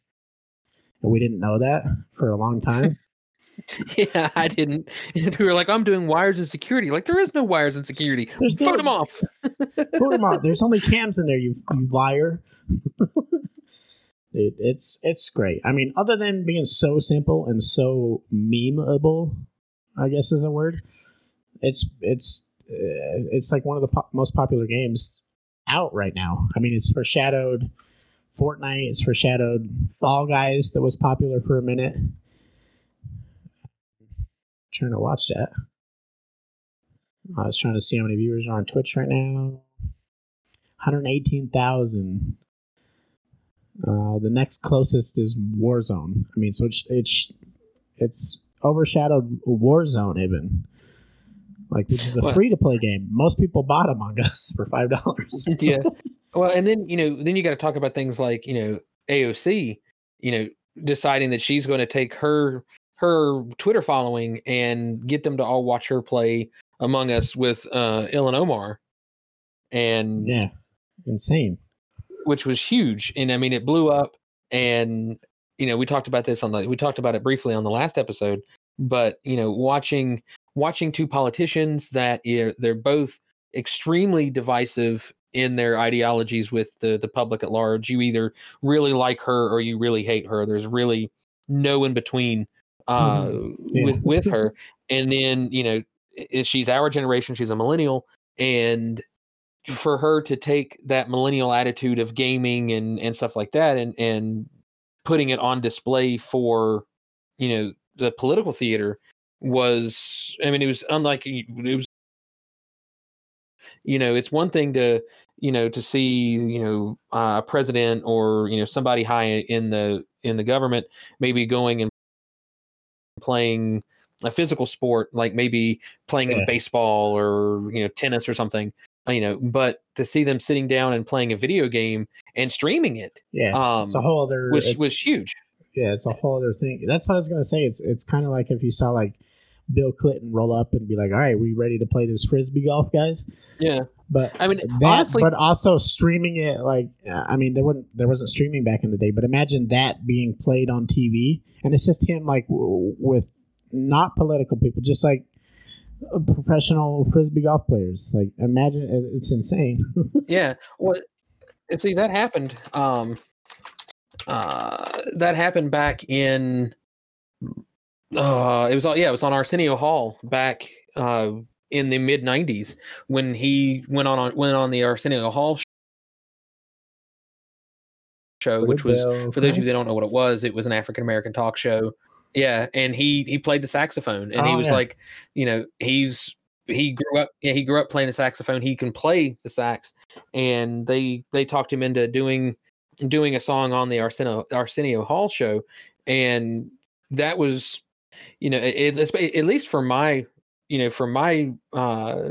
And we didn't know that for a long time. Yeah, I didn't. And we were like, I'm doing wires and security. Like, there is no wires and security. There's no- Vote them off. Put 'em out. There's only cams in there, you, you liar. it, it's it's great. I mean, other than being so simple and so memeable, I guess is a word. It's it's uh, it's like one of the po- most popular games out right now. I mean, it's foreshadowed Fortnite. It's foreshadowed Fall Guys that was popular for a minute. Trying to watch that. I was trying to see how many viewers are on Twitch right now. 118,000. Uh, the next closest is Warzone. I mean, so it's it's, it's overshadowed Warzone even. Like, which is a Well- free to play game. Most people bought Among Us for five dollars. yeah. Well, and then you know, then you got to talk about things like you know AOC, you know, deciding that she's going to take her her Twitter following and get them to all watch her play Among Us with uh, Ilhan Omar, and yeah, insane. which was huge. And I mean, it blew up. And you know, we talked about this on the we talked about it briefly on the last episode. But you know, watching watching two politicians that they're both extremely divisive in their ideologies with the the public at large. You either really like her or you really hate her. There's really no in between uh, Yeah. with with her. And then you know, she's our generation. She's a millennial, and for her to take that millennial attitude of gaming and and stuff like that and and putting it on display for you know the political theater was i mean it was unlike it was you know it's one thing to you know to see you know uh, a president or you know somebody high in the in the government maybe going and playing a physical sport like maybe playing in baseball or you know tennis or something you know but to see them sitting down and playing a video game and streaming it Yeah, um it's a whole other. was was huge yeah, it's a whole other thing. That's what I was gonna say. It's it's kind of like if you saw like Bill Clinton roll up and be like, "All right, we ready to play this frisbee golf, guys?" yeah But i mean that, honestly but also streaming it like I mean there wasn't there wasn't streaming back in the day, but imagine that being played on TV and it's just him like w- with not political people, just like uh, professional frisbee golf players. Like imagine it's insane. Yeah. Well, and see that happened. Um, uh, that happened back in. Uh, it was all yeah. It was on Arsenio Hall back uh, in the mid '90s when he went on, on went on the Arsenio Hall show, which was for those of you that don't know what it was, it was an African American talk show. Yeah, and he he played the saxophone, and he Oh, was yeah. like, you know, he's he grew up yeah he grew up playing the saxophone. He can play the sax, and they they talked him into doing doing a song on the Arsenio Arsenio Hall show, and that was, you know, it, it, at least for my you know for my uh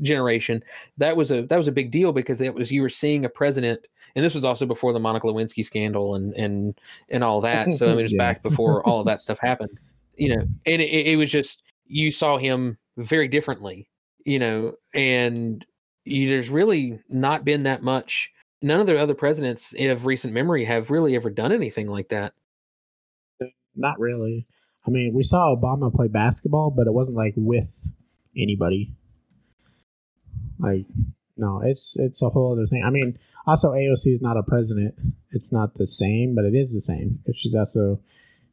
generation that was a that was a big deal because it was you were seeing a president and this was also before the Monica Lewinsky scandal and and and all that. So I mean, it was Yeah. back before all of that stuff happened, you know. And it, it was just you saw him very differently, you know. And you, there's really not been that much. None of the other presidents of recent memory have really ever done anything like that. Not really. I mean, we saw Obama play basketball, but it wasn't like with anybody. Like, no, it's it's a whole other thing. I mean, also AOC is not a president. It's not the same, but it is the same because she's also,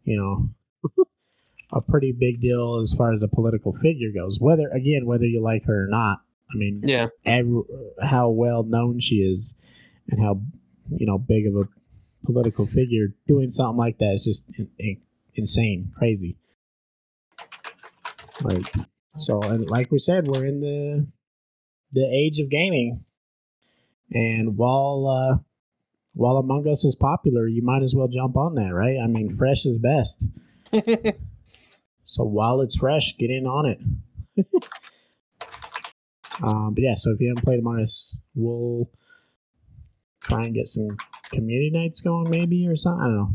you know, a pretty big deal as far as a political figure goes. Whether again, whether you like her or not. I mean, Yeah. every, how well known she is, and how you know big of a political figure doing something like that is just in, in, insane, crazy. Like so, and like we said, we're in the the age of gaming, and while uh, while Among Us is popular, you might as well jump on that, right? I mean, fresh is best. So while it's fresh, get in on it. um, but yeah, so if you haven't played Among Us, we'll try and get some community nights going, maybe or something. I don't know.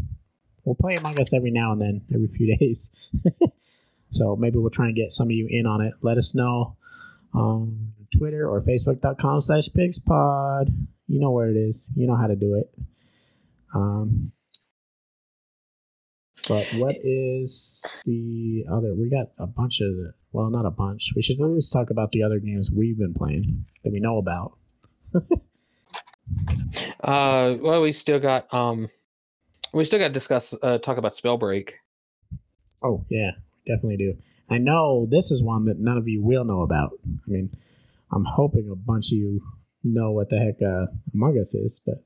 We'll play Among Us every now and then, every few days. so maybe we'll try and get some of you in on it. Let us know on Twitter or Facebook.com slash PigsPod. You know where it is. You know how to do it. Um, but what is the other? We got a bunch of, well, not a bunch. We should at least talk about the other games we've been playing that we know about. Uh, well, we still got um, we still got to discuss uh, talk about Spellbreak. Oh yeah, definitely do. I know this is one that none of you will know about. I mean, I'm hoping a bunch of you know what the heck uh, Among Us is, but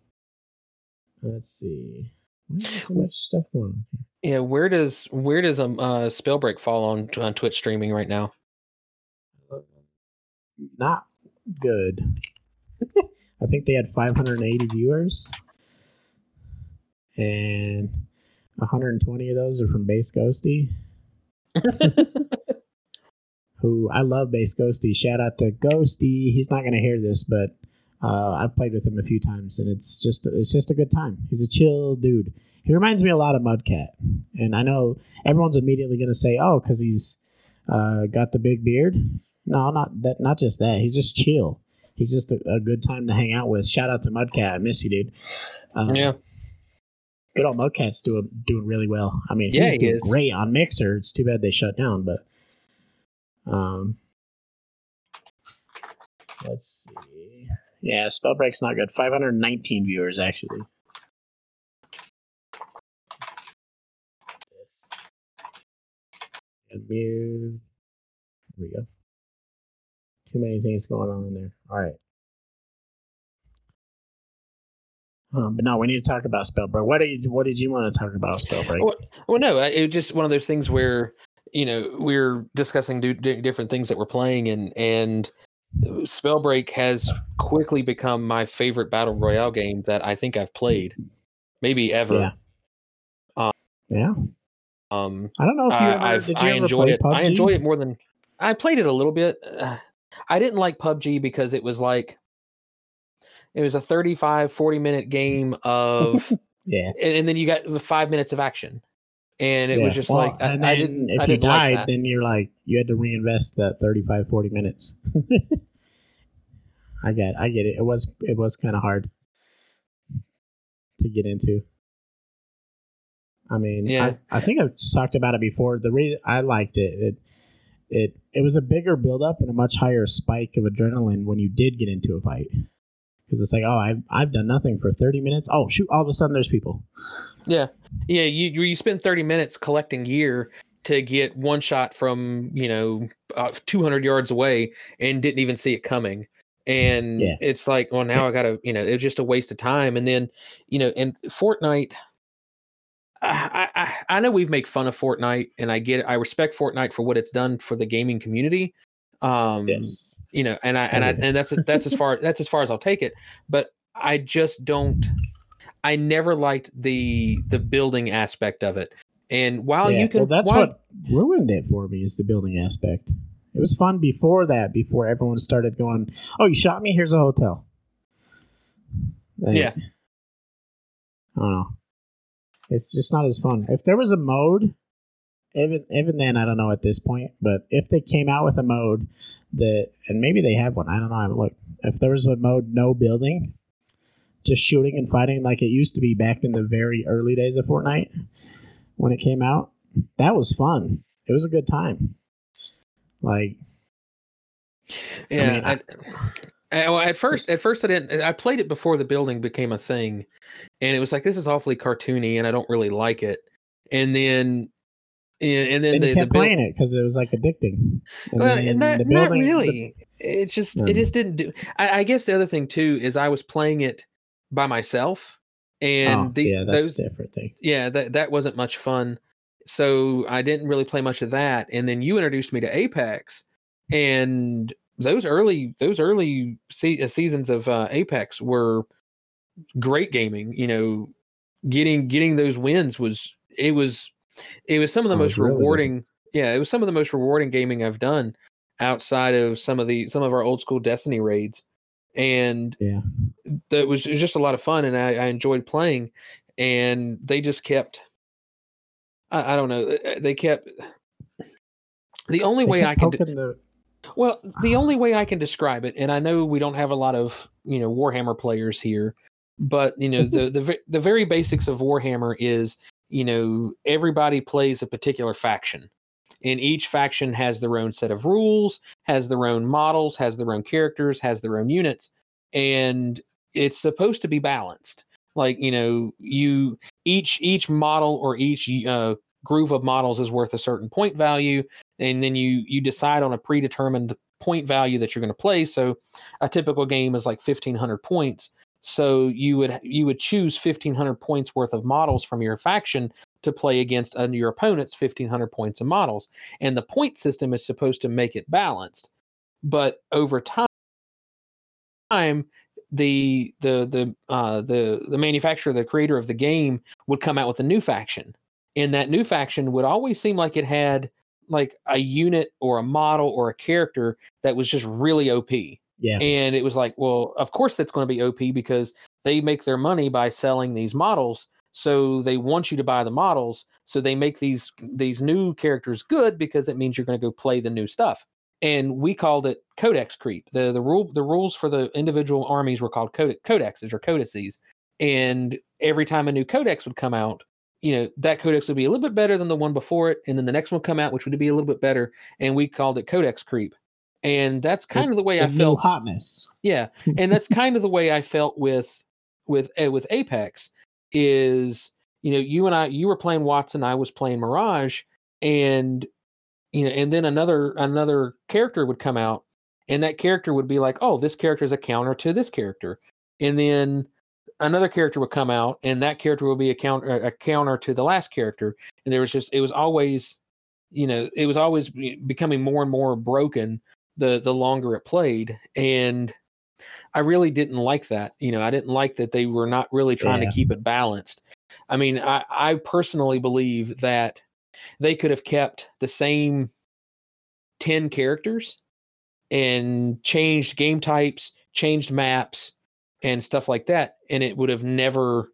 let's see. Why is there so much stuff going on? Yeah, where does where does um uh Spellbreak fall on on Twitch streaming right now? Not good. I think they had 580 viewers, and 120 of those are from Base Ghosty. who I love Base Ghosty. Shout out to Ghosty. He's not gonna hear this, but uh, I've played with him a few times, and it's just it's just a good time. He's a chill dude. He reminds me a lot of Mudcat, and I know everyone's immediately gonna say, "Oh, because he's uh, got the big beard." No, not that. Not just that. He's just chill. He's just a, a good time to hang out with. Shout out to Mudcat. I miss you, dude. Um, yeah, good old Mudcat's doing doing really well. I mean, Yeah, he's he doing great on Mixer. It's too bad they shut down, but um, let's see. Yeah, Spellbreak's not good. 519 viewers actually. This. And mute. There we go. Too many things going on in there. All right. Um, but no, we need to talk about Spellbreak. What did you, what did you want to talk about Spellbreak? Well, well, no, I- it was just one of those things where you know we're discussing do, di different things that we're playing, and and Spellbreak has quickly become my favorite battle royale game that I think I've played, maybe ever. Yeah. Yeah, Um, I don't know if you I, ever I've, did you I ever enjoy play it. I enjoy it more than I played it a little bit. Uh, I didn't like PUBG because it was like it was a 35 40 minute game of Yeah, and, and then you got the 5 minutes of action. And it was just Well, like I, I didn't If I you didn't like died, that. then you're like you had to reinvest that 35, 40 minutes. I get, I get it. It was, it was kind of hard to get into. I mean, Yeah. I, I think I've talked about it before. The reason I liked it, it, it, it was a bigger buildup and a much higher spike of adrenaline when you did get into a fight. Because it's like, oh, I've, I've done nothing for 30 minutes. Oh, shoot. All of a sudden, there's people. Yeah, yeah. You you spend thirty minutes collecting gear to get one shot from you know uh, two hundred yards away and didn't even see it coming. And Yeah. it's like, well, now I gotta, you know, it was just a waste of time. And then, you know, and Fortnite, I, I I- I know we've made fun of Fortnite, and I get it. I respect Fortnite for what it's done for the gaming community. Um, Yes. you know and i and i and that's that's as far that's as far as i'll take it but i just don't i never liked the the building aspect of it and while Yeah, you can well, that's while- what ruined it for me is the building aspect. It was fun before that, before everyone started going, "Oh, you shot me. Here's a hotel." Like, Yeah. I don't know. It's just not as fun. If there was a mode, even even then, I don't know at this point. But if they came out with a mode that, and maybe they have one, I don't know. I haven't looked. If there was a mode no building, just shooting and fighting like it used to be back in the very early days of Fortnite when it came out, that was fun. It was a good time. Like, yeah mean, I, I- well, at first at first i didn't i played it before the building became a thing and it was like this is awfully cartoony and i don't really like it and then and, and then And the, you the kept build- playing it because it was like addicting. And well, not, the not building- the- really. It's just it just didn't do. I, I guess the other thing too is I was playing it by myself, and oh, the, yeah, that's those a different thing. yeah that that wasn't much fun. So I didn't really play much of that. And then you introduced me to Apex, and those early those early se- uh, seasons of uh, Apex were great gaming. You know, getting getting those wins was it was it was some of the Oh, most really good. rewarding. Yeah, it was some of the most rewarding gaming I've done outside of some of the some of our old school Destiny raids, and Yeah. that was, it was just a lot of fun, and I, I enjoyed playing. And they just kept, I, I don't know, uh, they kept. The only They way I can, de- well, the only way I can describe it, and I know we don't have a lot of you know Warhammer players here, but you know the the the very basics of Warhammer is you know everybody plays a particular faction, and each faction has their own set of rules, has their own models, has their own characters, has their own units, and it's supposed to be balanced. Like you know, you each each model or each uh, group of models is worth a certain point value, and then you you decide on a predetermined point value that you're going to play. So a typical game is like 1500 points. So you would you would choose 1500 points worth of models from your faction to play against uh, your opponent's 1500 points of models. And the point system is supposed to make it balanced. But over time the the the uh the the manufacturer the creator of the game would come out with a new faction and that new faction would always seem like it had like a unit or a model or a character that was just really OP. yeah. And it was like, well, of course that's going to be OP because they make their money by selling these models. So they want you to buy the models. So they make these these new characters good because it means you're going to go play the new stuff. And we called it codex creep. The the rule the rules for the individual armies were called code, codexes or codices. And every time a new codex would come out, you know that codex would be a little bit better than the one before it and then the next one would come out which would be a little bit better and we called it codex creep and that's kind of the way i felt hotness. yeah and that's kind of the way i felt with with uh, with apex is you know you and i you were playing wattson i was playing mirage and you know and then another another character would come out and that character would be like oh this character is a counter to this character and then another character would come out and that character would be a counter a counter to the last character and there was just it was always you know it was always becoming more and more broken the the longer it played and i really didn't like that you know i didn't like that they were not really trying Yeah. to keep it balanced i mean i i personally believe that they could have kept the same 10 characters and changed game types changed maps and stuff like that and it would have never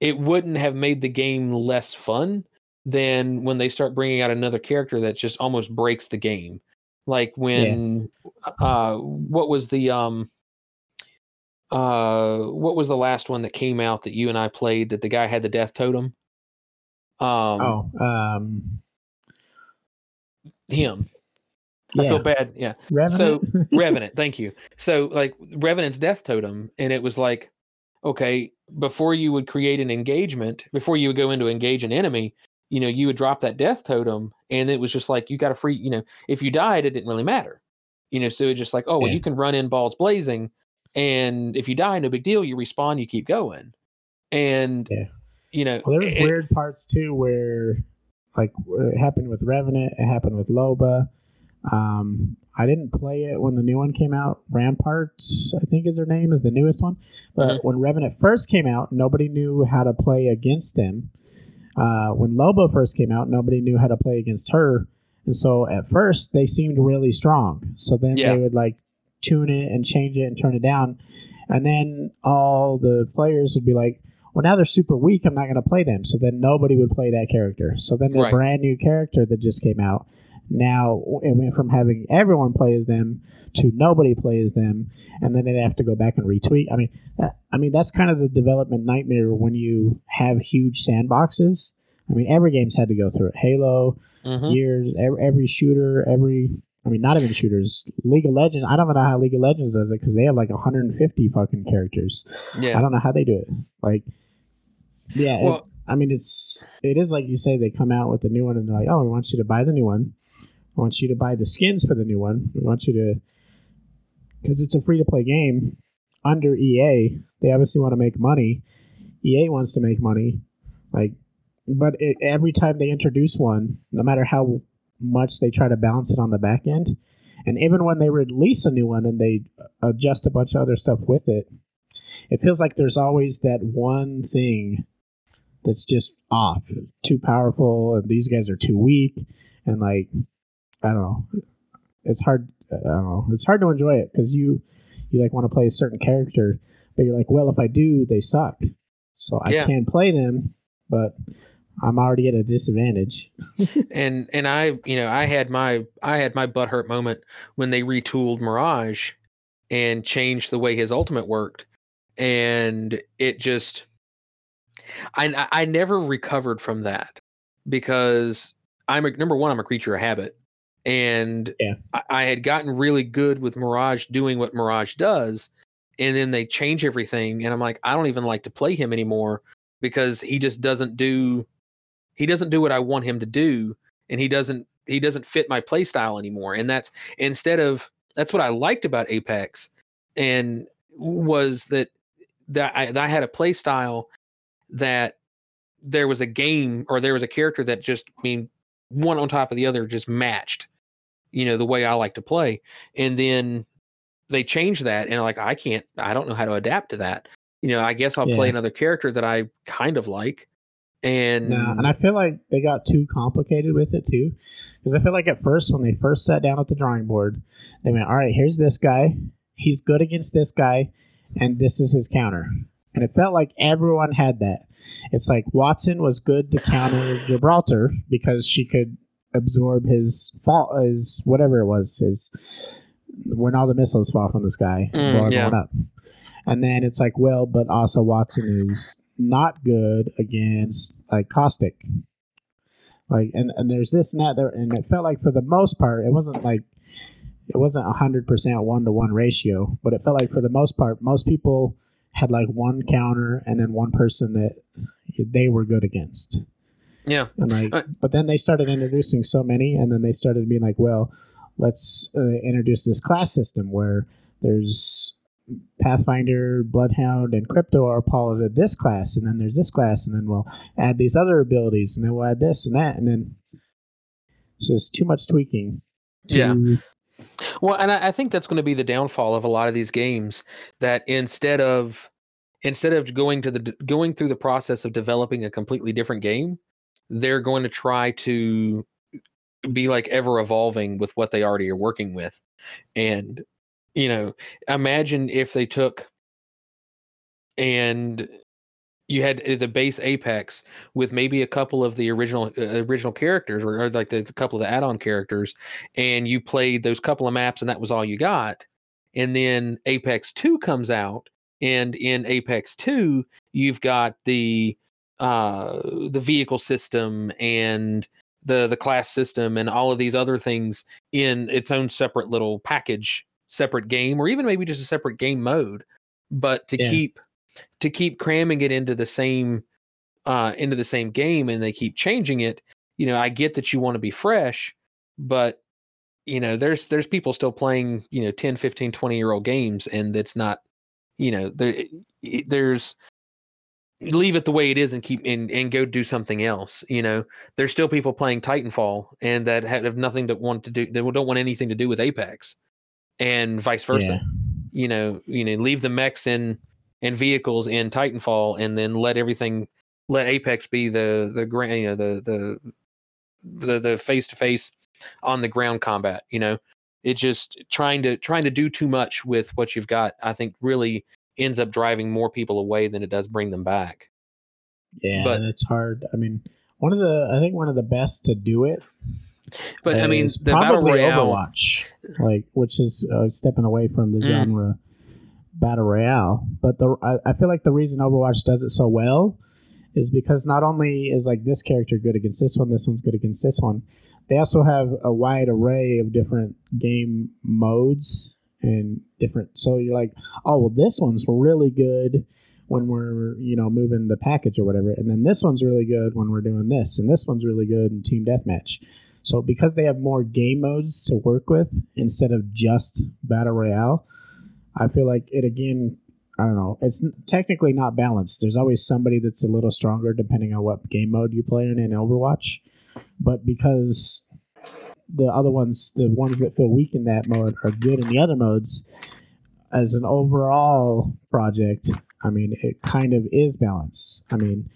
it wouldn't have made the game less fun than when they start bringing out another character that just almost breaks the game like when uh what was the um uh what was the last one that came out that you and I played that the guy had the death totem um oh, um, him yeah. I feel bad yeah Revenant? So Revenant, thank you. So like Revenant's death totem, and it was like, okay, before you would create an engagement, before you would go into engage an enemy, you know, you would drop that death totem, and it was just like you got a free, you know, if you died, it didn't really matter, you know. So it's just like, oh, well, Yeah. you can run in balls blazing, and if you die, no big deal. You respawn, you keep going, and Yeah. you know, Well, there was and- weird parts too where, like, it happened with Revenant. It happened with Loba. Um, I didn't play it when the new one came out. Ramparts, I think is their name, is the newest one. But Mhm. when Revenant first came out, nobody knew how to play against him. Uh, when Loba first came out, nobody knew how to play against her. And so at first, they seemed really strong. So then Yeah. they would like tune it and change it and turn it down. And then all the players would be like, well, now they're super weak. I'm not going to play them. So then nobody would play that character. So then the Right. brand new character that just came out, now it went from having everyone play as them to nobody plays them, and then they'd have to go back and retweet. I mean, that, I mean that's kind of the development nightmare when you have huge sandboxes. I mean, every game's had to go through it. Halo, Mhm. years, every, every shooter, every. I mean, not even shooters. League of Legends. I don't even know how League of Legends does it because they have like 150 fucking characters. Yeah. I don't know how they do it. Like, yeah, it- I mean, it's it is like you say. They come out with a new one, and they're like, "Oh, we want you to buy the new one. I want you to buy the skins for the new one. We want you to because it's a free to play game under EA. They obviously want to make money. EA wants to make money, like, but it, every time they introduce one, no matter how much they try to balance it on the back end, and even when they release a new one and they adjust a bunch of other stuff with it, it feels like there's always that one thing that's just off, too powerful, and these guys are too weak, and like, I don't know, it's hard. I don't know, it's hard to enjoy it because you you like want to play a certain character, but you're like, well, if I do, they suck, so I Yeah. can't play them, but I'm already at a disadvantage. and and I you know I had my I had my butthurt moment when they retooled Mirage and changed the way his ultimate worked, and it just I I never recovered from that because I'm a, number one I'm a creature of habit, and Yeah. I, I had gotten really good with Mirage doing what Mirage does, and then they change everything, and I'm like I don't even like to play him anymore because he just doesn't do he doesn't do what I want him to do, and he doesn't he doesn't fit my play style anymore. And that's instead of that's what I liked about Apex, and was that that I, that I had a play style that there was a game or there was a character that just I mean one on top of the other just matched, you know, the way I like to play. And then they change that, and like I can't, I don't know how to adapt to that. You know, I guess I'll play another character that I kind of like. And No, and I feel like they got too complicated with it too, because I feel like at first when they first sat down at the drawing board, they went, "All right, here's this guy. He's good against this guy, and this is his counter." And it felt like everyone had that. It's like Wattson was good to counter Gibraltar because she could absorb his fall, his whatever it was, his when all the missiles fall from the sky, Mm, blowing yeah. up. And then it's like, well, but also Wattson is not good against like caustic. Like and, and there's this and that there and it felt like for the most part it wasn't like it wasn't a hundred percent one to one ratio, but it felt like for the most part most people had like one counter and then one person that they were good against. Yeah, And like, Uh, but then they started introducing so many, and then they started being like, well, let's uh, introduce this class system where there's Pathfinder, Bloodhound, and Crypto are part of this class, and then there's this class, and then we'll add these other abilities, and then we'll add this and that, and then it's just too much tweaking. Yeah. Well, and I, I think that's going to be the downfall of a lot of these games. That instead of instead of going to the going through the process of developing a completely different game, they're going to try to be like ever evolving with what they already are working with. And you know, imagine if they took and you had uh, the base Apex with maybe a couple of the original uh, original characters or, or like the, the couple of the add-on characters and you played those couple of maps and that was all you got and then apex 2 comes out and in apex 2 you've got the uh the vehicle system and the the class system and all of these other things in its own separate little package separate game or even maybe just a separate game mode but to Yeah. keep to keep cramming it into the same uh into the same game and they keep changing it you know i get that you want to be fresh but you know there's there's people still playing you know 10 15 20 year old games and it's not you know there there's leave it the way it is and keep and, and go do something else you know? There's still people playing titanfall and that have nothing to want to do they don't want anything to do with apex and vice versa Yeah. you know? You know leave the mechs in and vehicles in titanfall and then let everything let apex be the the ground you know the the the the face to face on the ground combat you know? It just trying to trying to do too much with what you've got i think really ends up driving more people away than it does bring them back Yeah, But- it's hard. I mean, one of the I think one of the best to do it but i mean the battle royale Overwatch, like which is uh, stepping away from the Mm. genre battle royale. But the I, I feel like the reason Overwatch does it so well is because not only is like this character good against this one, this one's good against this one. They also have a wide array of different game modes and different. So you're like, oh well, this one's really good when we're you know moving the package or whatever, and then this one's really good when we're doing this, and this one's really good in team deathmatch. So because they have more game modes to work with instead of just battle royale, I feel like it again. I don't know. It's technically not balanced. There's always somebody that's a little stronger depending on what game mode you play in in Overwatch. But because the other ones, the ones that feel weak in that mode, are good in the other modes, as an overall project, I mean, it kind of is balanced. I mean,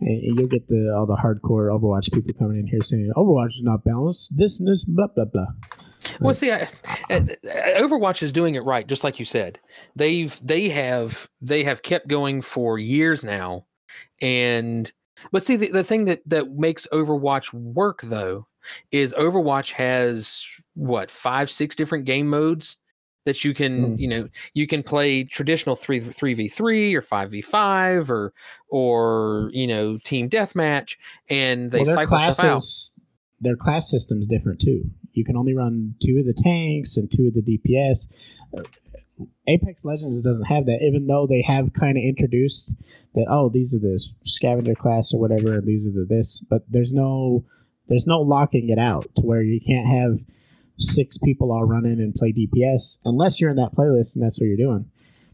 and you'll get the all the hardcore Overwatch people coming in here saying Overwatch is not balanced. This and this, blah blah blah. Well, see, I, uh, Overwatch is doing it right, just like you said. They've they have they have kept going for years now, and but see, the, the thing that that makes Overwatch work though is Overwatch has what five six different game modes that you can Mm. you know you can play traditional three three v three or five v five or or you know team deathmatch, and they well, their cycle stuff out. their class system's different too. You can only run two of the tanks and two of the DPS. Uh, Apex Legends doesn't have that, even though they have kind of introduced that. Oh, these are the scavenger class or whatever, and these are the this. But there's no, there's no locking it out to where you can't have six people all run in and play DPS unless you're in that playlist and that's what you're doing.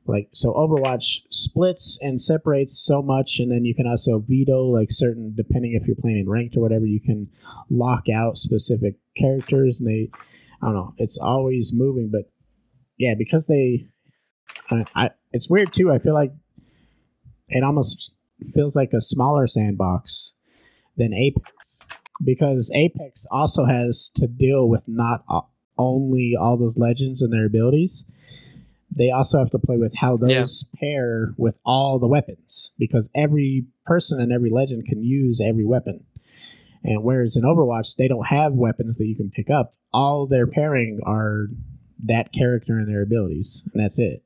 Like so, Overwatch splits and separates so much, and then you can also veto like certain, depending if you're playing in ranked or whatever, you can lock out specific characters, and they, I don't know, it's always moving, but yeah, because they, I, I it's weird too. I feel like it almost feels like a smaller sandbox than Apex because Apex also has to deal with not only all those legends and their abilities. They also have to play with how those pair with all the weapons because every person and every legend can use every weapon. And whereas in Overwatch, they don't have weapons that you can pick up. All their pairing are that character and their abilities, and that's it.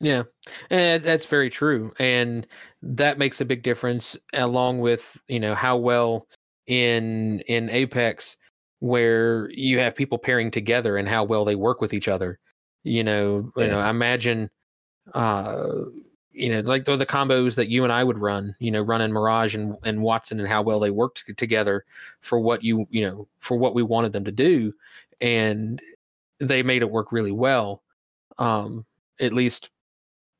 Yeah, and that's very true, and that makes a big difference. Along with you know how well in in Apex, where you have people pairing together and how well they work with each other. You know, you Yeah. know, imagine, uh, you know, like the, the combos that you and I would run. You know, running Mirage and and Wattson and how well they worked together for what you you know for what we wanted them to do, and they made it work really well. Um, at least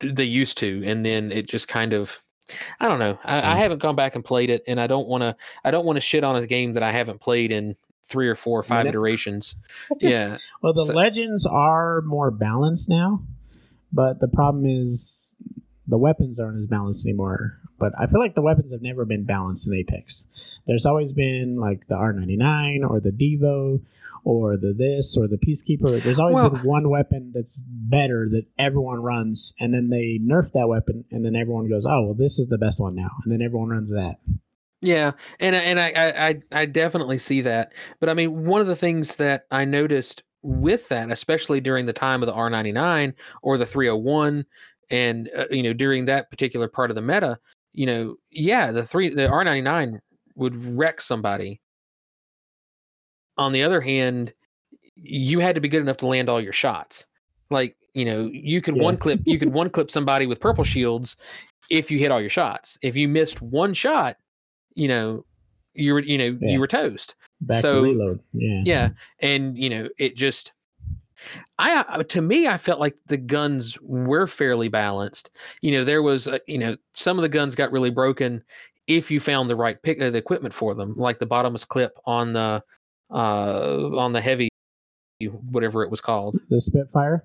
they used to and then it just kind of i don't know i, I Mm. haven't gone back and played it and i don't want to i don't want to shit on a game that i haven't played in three or four or five Minute. iterations yeah Well, the So- legends are more balanced now, but the problem is the weapons aren't as balanced anymore. But I feel like the weapons have never been balanced in Apex. There's always been like the R99 or the Devo or the this or the Peacekeeper. There's always Well- been one weapon that's better that everyone runs, and then they nerf that weapon, and then everyone goes, "Oh, well, this is the best one now," and then everyone runs that. Yeah, and I- and I, I I I definitely see that. But I mean, one of the things that I noticed with that, especially during the time of the R99 or the 301, and uh, you know during that particular part of the meta, you know, yeah, the three the R99 would wreck somebody. On the other hand, you had to be good enough to land all your shots. Like you know, you could Yeah. one clip you could one clip somebody with purple shields if you hit all your shots. If you missed one shot, you know, you were you know Yeah. you were toast. Back So- to reload. Yeah. Yeah, and you know it just. I uh, to me, I felt like the guns were fairly balanced. You know, there was uh, you know some of the guns got really broken if you found the right pick uh, the equipment for them, like the bottomless clip on the uh on the heavy whatever it was called. The Spitfire.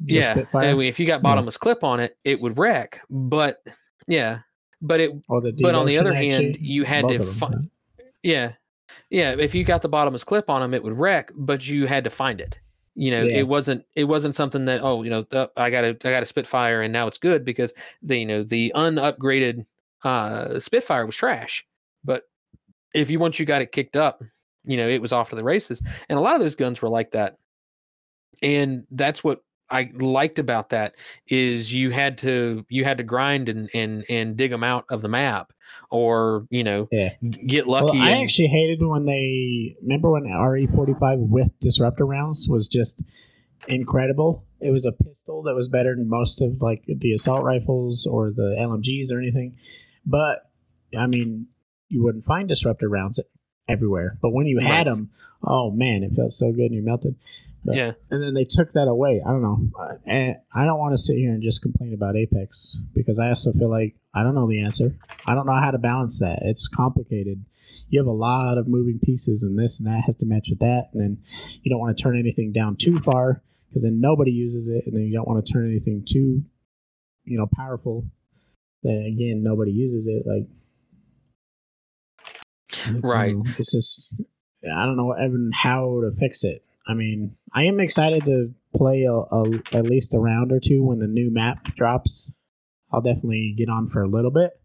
The yeah, Spitfire? I mean, if you got bottomless clip on it, it would wreck. But yeah, but it the but on the other hand, you had to find. Yeah. Yeah. If you got the bottomless clip on them, it would wreck, but you had to find it. You know, Yeah. it wasn't it wasn't something that, oh, you know, th- I got a I got a Spitfire and now it's good because the you know, the unupgraded uh Spitfire was trash. But if you once you got it kicked up, you know, it was off to the races. And a lot of those guns were like that. And that's what I liked about that is you had to you had to grind and and and dig them out of the map or you know Yeah. get Well, lucky I and, actually hated when they remember when RE forty five with disruptor rounds was just incredible. It was a pistol that was better than most of like the assault rifles or the LMGs or anything. But I mean, you wouldn't find disruptor rounds everywhere. But when you Right. had them, oh man, it felt so good and you melted. But- Yeah. And then they took that away. I don't know. And I don't want to sit here and just complain about Apex because I also feel like I don't know the answer. I don't know how to balance that. It's complicated. You have a lot of moving pieces, and this and that has to match with that. And then you don't want to turn anything down too far because then nobody uses it, and then you don't want to turn anything too, you know, powerful. Then again, nobody uses it. Like, I don't Right. know. It's just I don't know even how to fix it. I mean, I am excited to play a, a, at least a round or two when the new map drops. I'll definitely get on for a little bit.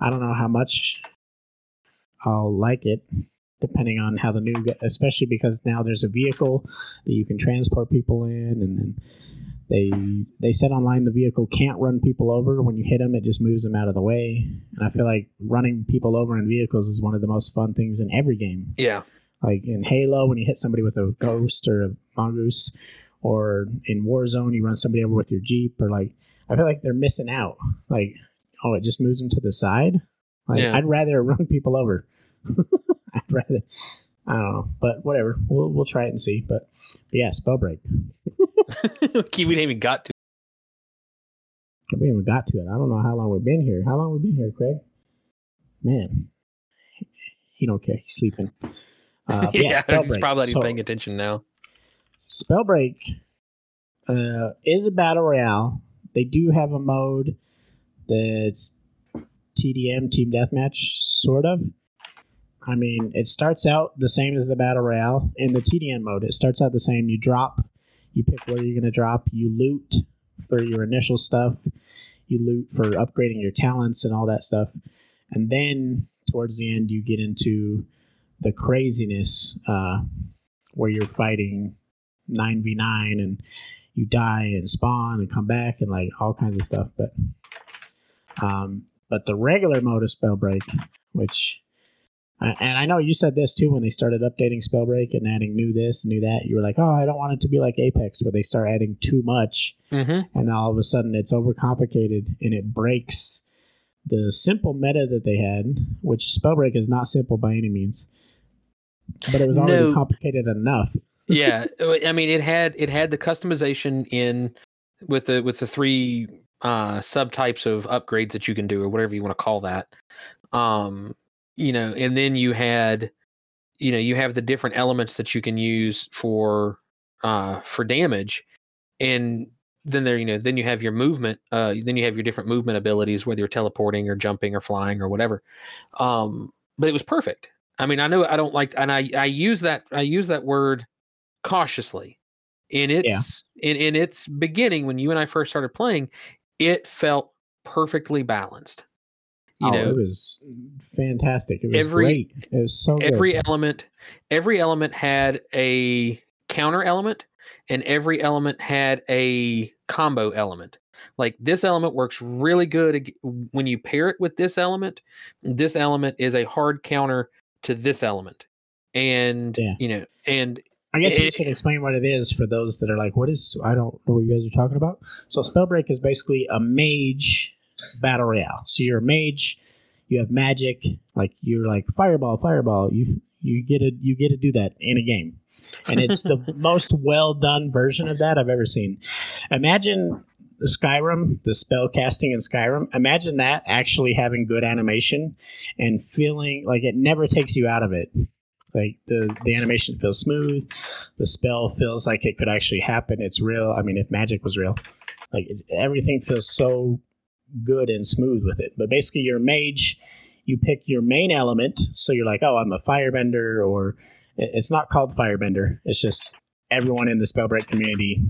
I don't know how much I'll like it, depending on how the new, especially because now there's a vehicle that you can transport people in, and then they they said online the vehicle can't run people over. When you hit them, it just moves them out of the way. And I feel like running people over in vehicles is one of the most fun things in every game Yeah. like in Halo when you hit somebody with a ghost or a mongoose, or in Warzone you run somebody over with your Jeep, or like I feel like they're missing out. Like, oh, it just moves them to the side. Like Yeah. I'd rather run people over. I'd rather. I don't know, but whatever. We'll we'll try it and see. But, but yeah, Spellbreak. we didn't even got to. We haven't got to it. I don't know how long we've been here. How long we've been here, Craig? Man, he don't care. He's sleeping. Uh, yeah, spell he's probably not even So- paying attention now. Spellbreak uh, is a battle royale. They do have a mode that's TDM, Team Deathmatch, sort of. I mean, it starts out the same as the battle royale in the TDM mode. It starts out the same. You drop, you pick where you're going to drop, you loot for your initial stuff, you loot for upgrading your talents and all that stuff. And then towards the end, you get into the craziness uh, where you're fighting 9v9 and you die and spawn and come back and like all kinds of stuff. But um but the regular mode of spellbreak which and I know you said this too when they started updating Spellbreak and adding new this and new that. You were like, "Oh, I don't want it to be like Apex, where they start adding too much, Mm-hmm. and all of a sudden it's overcomplicated and it breaks the simple meta that they had, which Spellbreak is not simple by any means, but it was already No. complicated enough. yeah, I mean it had it had the customization in with the with the three uh subtypes of upgrades that you can do or whatever you want to call that. Um, you know, and then you had you know, you have the different elements that you can use for uh for damage. And then there you know then you have your movement uh then you have your different movement abilities whether you're teleporting or jumping or flying or whatever. Um but it was perfect. I mean i know i don't like and i i use that i use that word cautiously. In its in in its beginning when you and i first started playing it felt perfectly balanced you oh, know it was fantastic. It was every- great. It was so good. every element every element had a counter element and every element had a combo element like this element works really good when you pair it with this element this element is a hard counter to this element and Yeah. you know and I guess you should explain what it is for those that are like, "What is?" I don't know what you guys are talking about. So, Spellbreak is basically a mage battle royale. So you're a mage, you have magic, like you're like fireball, fireball. You you get to you get to do that in a game, and it's the most well done version of that I've ever seen. Imagine Skyrim, the spell casting in Skyrim. Imagine that actually having good animation and feeling like it never takes you out of it. Like the the animation feels smooth, the spell feels like it could actually happen. It's real. I mean, if magic was real, like it, everything feels so good and smooth with it. But basically, you're a mage. You pick your main element, so you're like, oh, I'm a firebender, or it's not called firebender. It's just everyone in the spellbreak community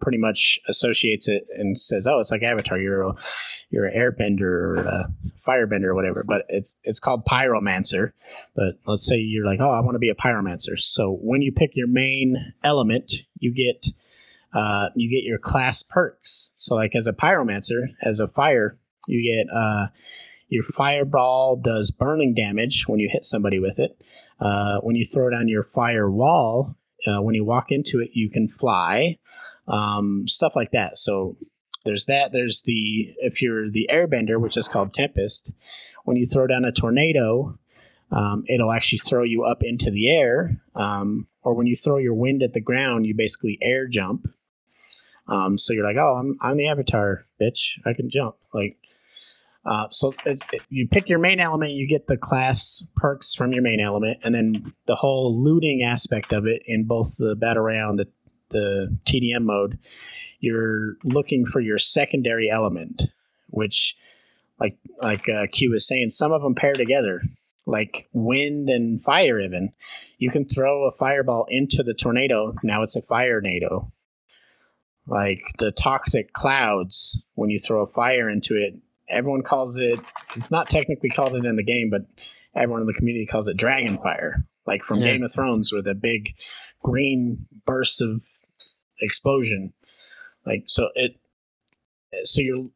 pretty much associates it and says, oh, it's like Avatar. You're a you're an airbender or a firebender or whatever. But it's it's called pyromancer. But let's say you're like, oh, I want to be a pyromancer. So when you pick your main element, you get uh, you get your class perks. So like as a pyromancer, as a fire, you get uh, your fireball does burning damage when you hit somebody with it. Uh, when you throw down your fire wall, Uh, when you walk into it, you can fly, um, stuff like that. So there's that. There's the if you're the airbender, which is called Tempest. When you throw down a tornado, um, it'll actually throw you up into the air. Um, or when you throw your wind at the ground, you basically air jump. Um, so you're like, oh, I'm, I'm the avatar, bitch. I can jump. Like, uh, so it, you pick your main element, you get the class perks from your main element, and then the whole looting aspect of it in both the battle and the, the TDM mode, you're looking for your secondary element, which, like like uh, Q was saying, some of them pair together, like wind and fire. Even you can throw a fireball into the tornado. Now it's a fire nado. Like the toxic clouds, when you throw a fire into it, everyone calls it. It's not technically called it in the game, but everyone in the community calls it dragon fire, like from Yeah. Game of Thrones, with a big green burst of explosion. Like so, it. So you're.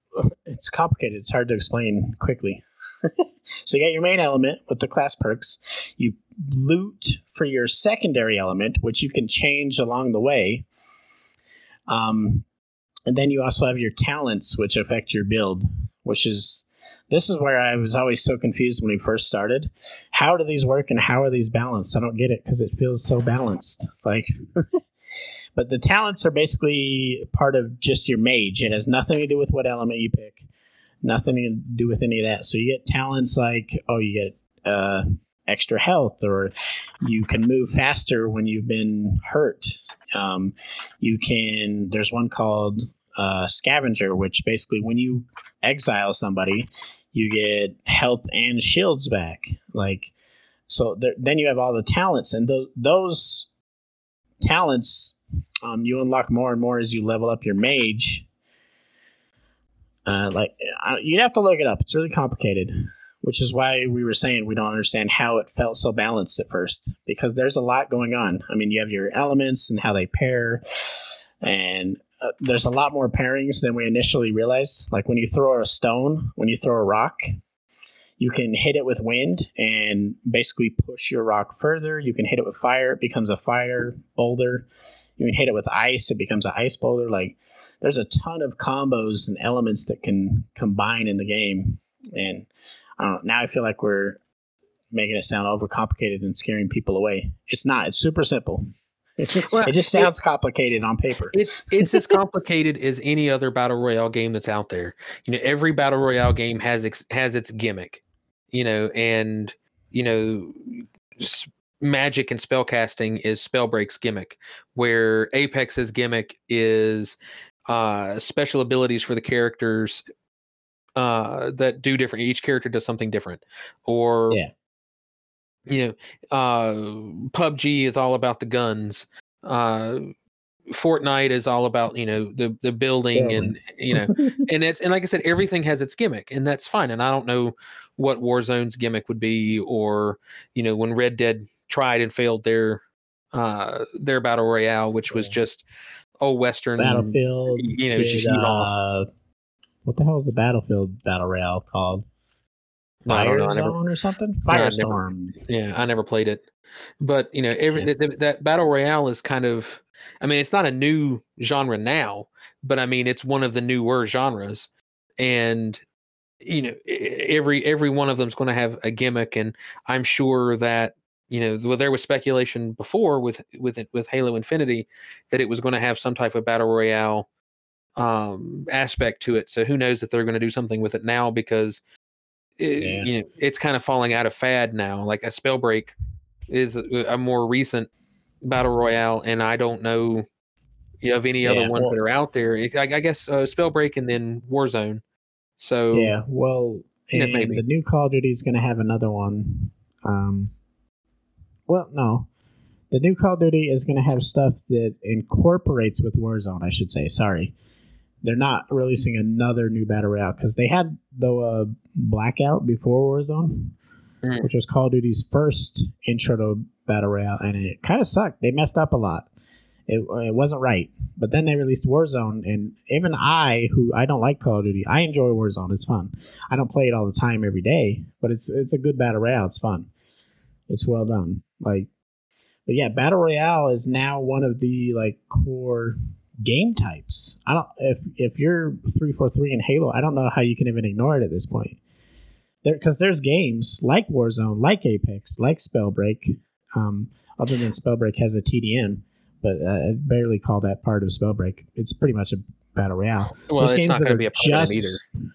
It's complicated. It's hard to explain quickly. so you got your main element with the class perks. You loot for your secondary element, which you can change along the way. Um, and then you also have your talents, which affect your build, which is this is where I was always so confused when we first started. How do these work and how are these balanced? I don't get it because it feels so balanced. Like, but the talents are basically part of just your mage. It has nothing to do with what element you pick, nothing to do with any of that. So you get talents like, oh, you get uh, extra health, or you can move faster when you've been hurt. Um, you can. There's one called uh, scavenger, which basically when you exile somebody, you get health and shields back. Like so, there, then you have all the talents, and tho- those talents um, you unlock more and more as you level up your mage. Uh, like I, you'd have to look it up. It's really complicated, which is why we were saying we don't understand how it felt so balanced at first because there's a lot going on. I mean, you have your elements and how they pair, and uh, there's a lot more pairings than we initially realized. Like when you throw a stone, when you throw a rock, you can hit it with wind and basically push your rock further. You can hit it with fire, it becomes a fire boulder. You can hit it with ice, it becomes an ice boulder. Like there's a ton of combos and elements that can combine in the game. And I now I feel like we're making it sound overcomplicated and scaring people away. It's not. It's super simple. Well, it just sounds complicated on paper. It's it's as complicated as any other battle royale game that's out there. You know, every battle royale game has ex, has its gimmick. You know, and you know, magic and spellcasting is Spellbreak's gimmick, where Apex's gimmick is uh, special abilities for the characters uh, that do different. Each character does something different, or Yeah. you know, uh, PUBG is all about the guns. Uh, Fortnite is all about you know the the building and you know and it's and like I said, everything has its gimmick, and that's fine. And I don't know what Warzone's gimmick would be, or you know when Red Dead tried and failed their uh their battle royale, which was just old western. Battlefield. you know, did, just you all- uh, what the hell is the Battlefield battle royale called? I don't know, Firezone never- or something? I never- Firestorm. Yeah, I never played it, but you know, every Yeah. th- th- that battle royale is kind of. I mean, it's not a new genre now, but I mean, it's one of the newer genres, and you know, every every one of them's going to have a gimmick, and I'm sure that you know, well, there was speculation before with with it- with Halo Infinity that it was going to have some type of battle royale um aspect to it. So who knows if they're going to do something with it now because it, Yeah. you know it's kind of falling out of fad now. Like a Spellbreak is a, more recent battle royale, and I don't know you know, of any other ones well- that are out there. I, I guess uh, Spellbreak and then Warzone. So Yeah, well, Yeah, and maybe. the new Call of Duty is going to have another one. Um, well, no, the new Call of Duty is going to have stuff that incorporates with Warzone. I should say. Sorry, they're not releasing another new battle royale because they had the uh, Blackout before Warzone, Mm. which was Call of Duty's first intro to battle royale, and it kind of sucked. They messed up a lot. It, it wasn't right. But then they released Warzone, and even I, who I don't like Call of Duty, I enjoy Warzone. It's fun. I don't play it all the time every day, but it's it's a good battle royale. It's fun. It's well done. Like but yeah, battle royale is now one of the like core game types. I don't if if you're three four three in Halo, I don't know how you can even ignore it at this point. There because there's games like Warzone, like Apex, like Spellbreak. Um, other than Spellbreak has a TDM, but uh, I barely call that part of Spellbreak. It's pretty much a battle royale. Well, There's it's games not going to be a part of just- either.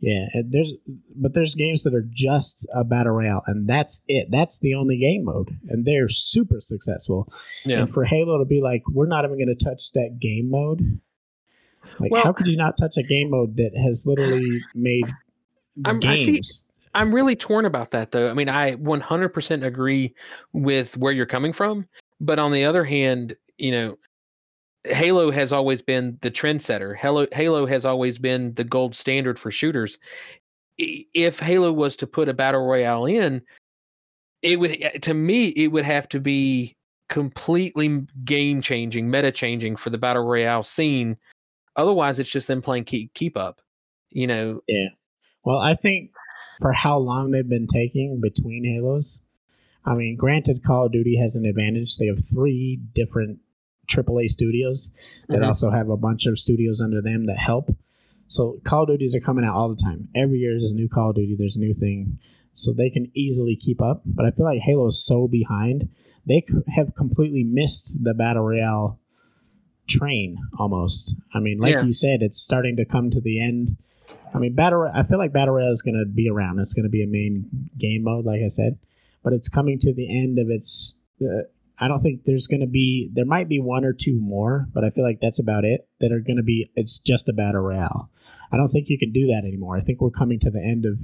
Yeah, there's but there's games that are just a battle royale, and that's it. That's the only game mode, and they're super successful. Yeah. And for Halo to be like, we're not even going to touch that game mode. Like, Well- how could you not touch a game mode that has literally made I'm- I see- games? I'm really torn about that though. I mean, I 100% agree with where you're coming from, but on the other hand, you know, Halo has always been the trendsetter. Halo Halo has always been the gold standard for shooters. If Halo was to put a battle royale in, it would eh, to me it would have to be completely game changing, meta changing for the battle royale scene. Otherwise, it's just them playing keep keep up. You know, Yeah. Well, I think for how long they've been taking between Halos, I mean, granted, Call of Duty has an advantage. They have three different AAA studios that Mhm. also have a bunch of studios under them that help. So Call of Duties are coming out all the time. Every year there's a new Call of Duty. There's a new thing, so they can easily keep up. But I feel like Halo is so behind. They have completely missed the battle royale train almost. I mean, like Yeah. you said, it's starting to come to the end. I mean, battle. I feel like battle royale is going to be around. It's going to be a main game mode, like I said, but it's coming to the end of its. Uh, I don't think there's going to be. There might be one or two more, but I feel like that's about it. That are going to be. It's just a battle royale. I don't think you can do that anymore. I think we're coming to the end of.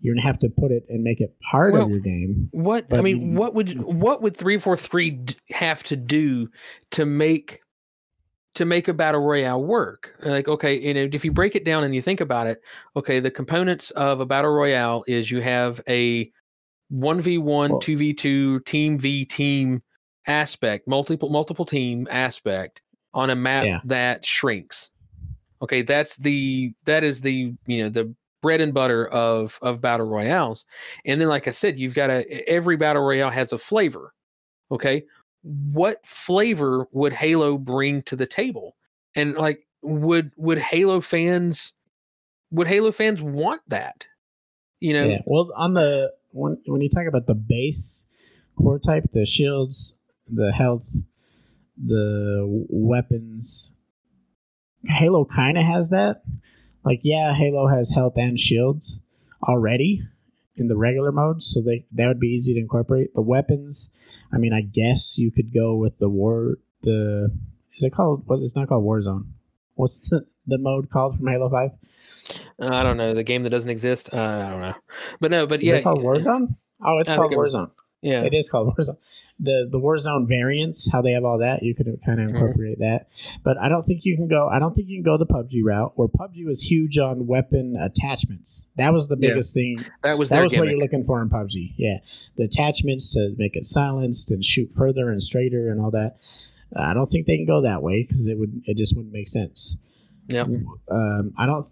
You're gonna have to put it and make it part Well, of your game. What I mean, what would what would three four three have to do to make to make a battle royale work? Like, okay, you know, if you break it down and you think about it, okay, the components of a battle royale is you have a one v one, Well- two v two, team v team aspect, multiple multiple team aspect on a map Yeah. that shrinks. Okay, that's the that is the you know the bread and butter of of battle royales. And then, like I said, you've got a every battle royale has a flavor. Okay, what flavor would Halo bring to the table? And like, would would Halo fans would Halo fans want that? You know, Yeah. Well, on the when when you talk about the base core type, the shields, the health, the weapons, Halo kind of has that. Like, yeah, Halo has health and shields already in the regular mode, so they that would be easy to incorporate. The weapons, I mean, I guess you could go with the war. The is it called? What? It's not called Warzone. What's the, the mode called from Halo Five? I don't know the game that doesn't exist. Uh, I don't know, but no, but Is yeah, it called Warzone? Oh, it's I called think it was- Warzone. Yeah, It is called Warzone. The the Warzone variants, how they have all that, you could kind of Mhm. incorporate that. But I don't think you can go. I don't think you can go the PUBG route. Where PUBG was huge on weapon attachments. That was the Yeah. biggest thing. that was That was what you're looking for in PUBG. Yeah, the attachments to make it silenced and shoot further and straighter and all that. I don't think they can go that way because it would it just wouldn't make sense. Yeah, Um, I don't.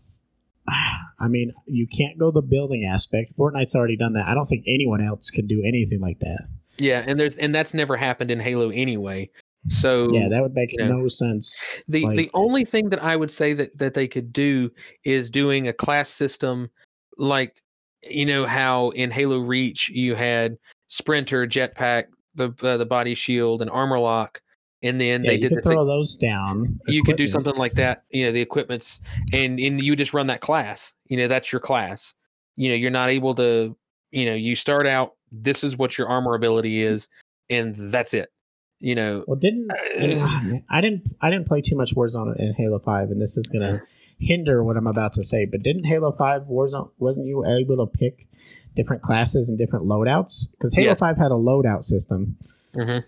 I mean, you can't go the building aspect. Fortnite's already done that. I don't think anyone else can do anything like that. Yeah, and there's and that's never happened in Halo anyway. So Yeah, that would make you know, no sense. the Like, the only thing that I would say that that they could do is doing a class system like you know how in Halo Reach you had sprinter, jetpack, the uh, the body shield, and armor lock, and then yeah, they did could the thing. throw those down. You could do something like that, you know, the equipments, and and you just run that class. You know, that's your class. You know, you're not able to. You know, you start out. This is what your armor ability is, and that's it. You know, Well, didn't Uh, I didn't I didn't play too much Warzone in Halo Five, and this is gonna hinder what I'm about to say. But didn't Halo Five Warzone wasn't you able to pick different classes and different loadouts? Because Halo Yes. Five had a loadout system, mhm.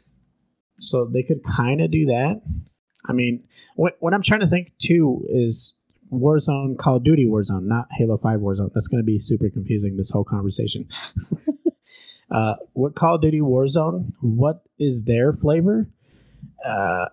So they could kind of do that. I mean, what what I'm trying to think too is Warzone, Call of Duty Warzone, not Halo Five Warzone. That's going to be super confusing. This whole conversation. uh, what Call of Duty Warzone? What is their flavor? Uh,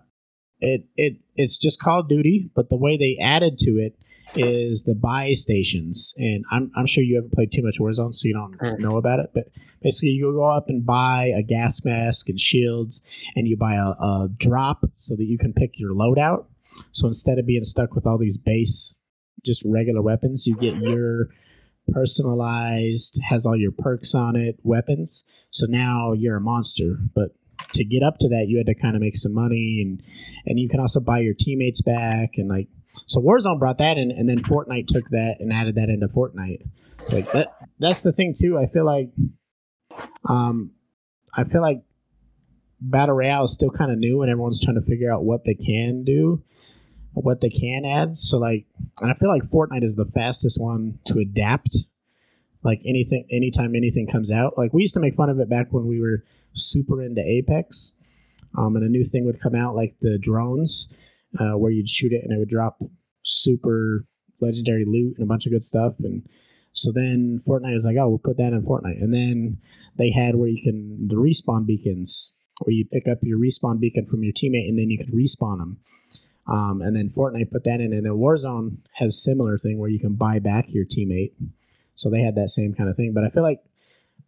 it it it's just Call of Duty, but the way they added to it is the buy stations, and I'm I'm sure you haven't played too much Warzone, so you don't Mm. know about it. But basically, you go up and buy a gas mask and shields, and you buy a, a drop so that you can pick your loadout. So instead of being stuck with all these base, just regular weapons, you get your personalized, has all your perks on it, weapons. So now you're a monster. But to get up to that, you had to kind of make some money, and and you can also buy your teammates back, and like so Warzone brought that in, and then Fortnite took that and added that into Fortnite. So like that that's the thing too. I feel like, um, I feel like battle royale is still kind of new, and everyone's trying to figure out what they can do, what they can add. So like, and I feel like Fortnite is the fastest one to adapt. Like anything, anytime anything comes out, like we used to make fun of it back when we were super into Apex, um, and a new thing would come out like the drones, uh, where you'd shoot it and it would drop super legendary loot and a bunch of good stuff. And so then Fortnite was like, oh, we'll put that in Fortnite. And then they had where you can the respawn beacons, where you pick up your respawn beacon from your teammate and then you could respawn them. Um, and then Fortnite put that in, and then Warzone has similar thing where you can buy back your teammate. So they had that same kind of thing. But I feel like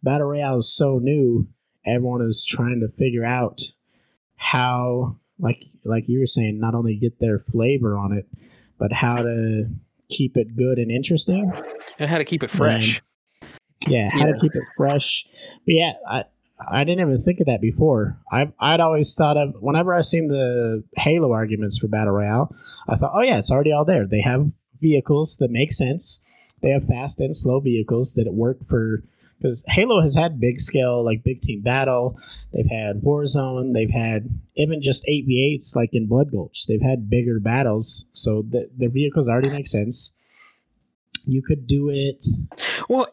Battle Royale is so new, everyone is trying to figure out how, like like you were saying, not only get their flavor on it, but how to keep it good and interesting. And how to keep it fresh. Yeah, how Yeah. to keep it fresh. But yeah, I I didn't even think of that before. I I'd always thought of whenever I seen the Halo arguments for Battle Royale, I thought, oh yeah, it's already all there. They have vehicles that make sense. They have fast and slow vehicles that work for because Halo has had big scale like big team battle. They've had Warzone. They've had even just eight v eights like in Blood Gulch. They've had bigger battles, so the, their vehicles already make sense. You could do it. Well,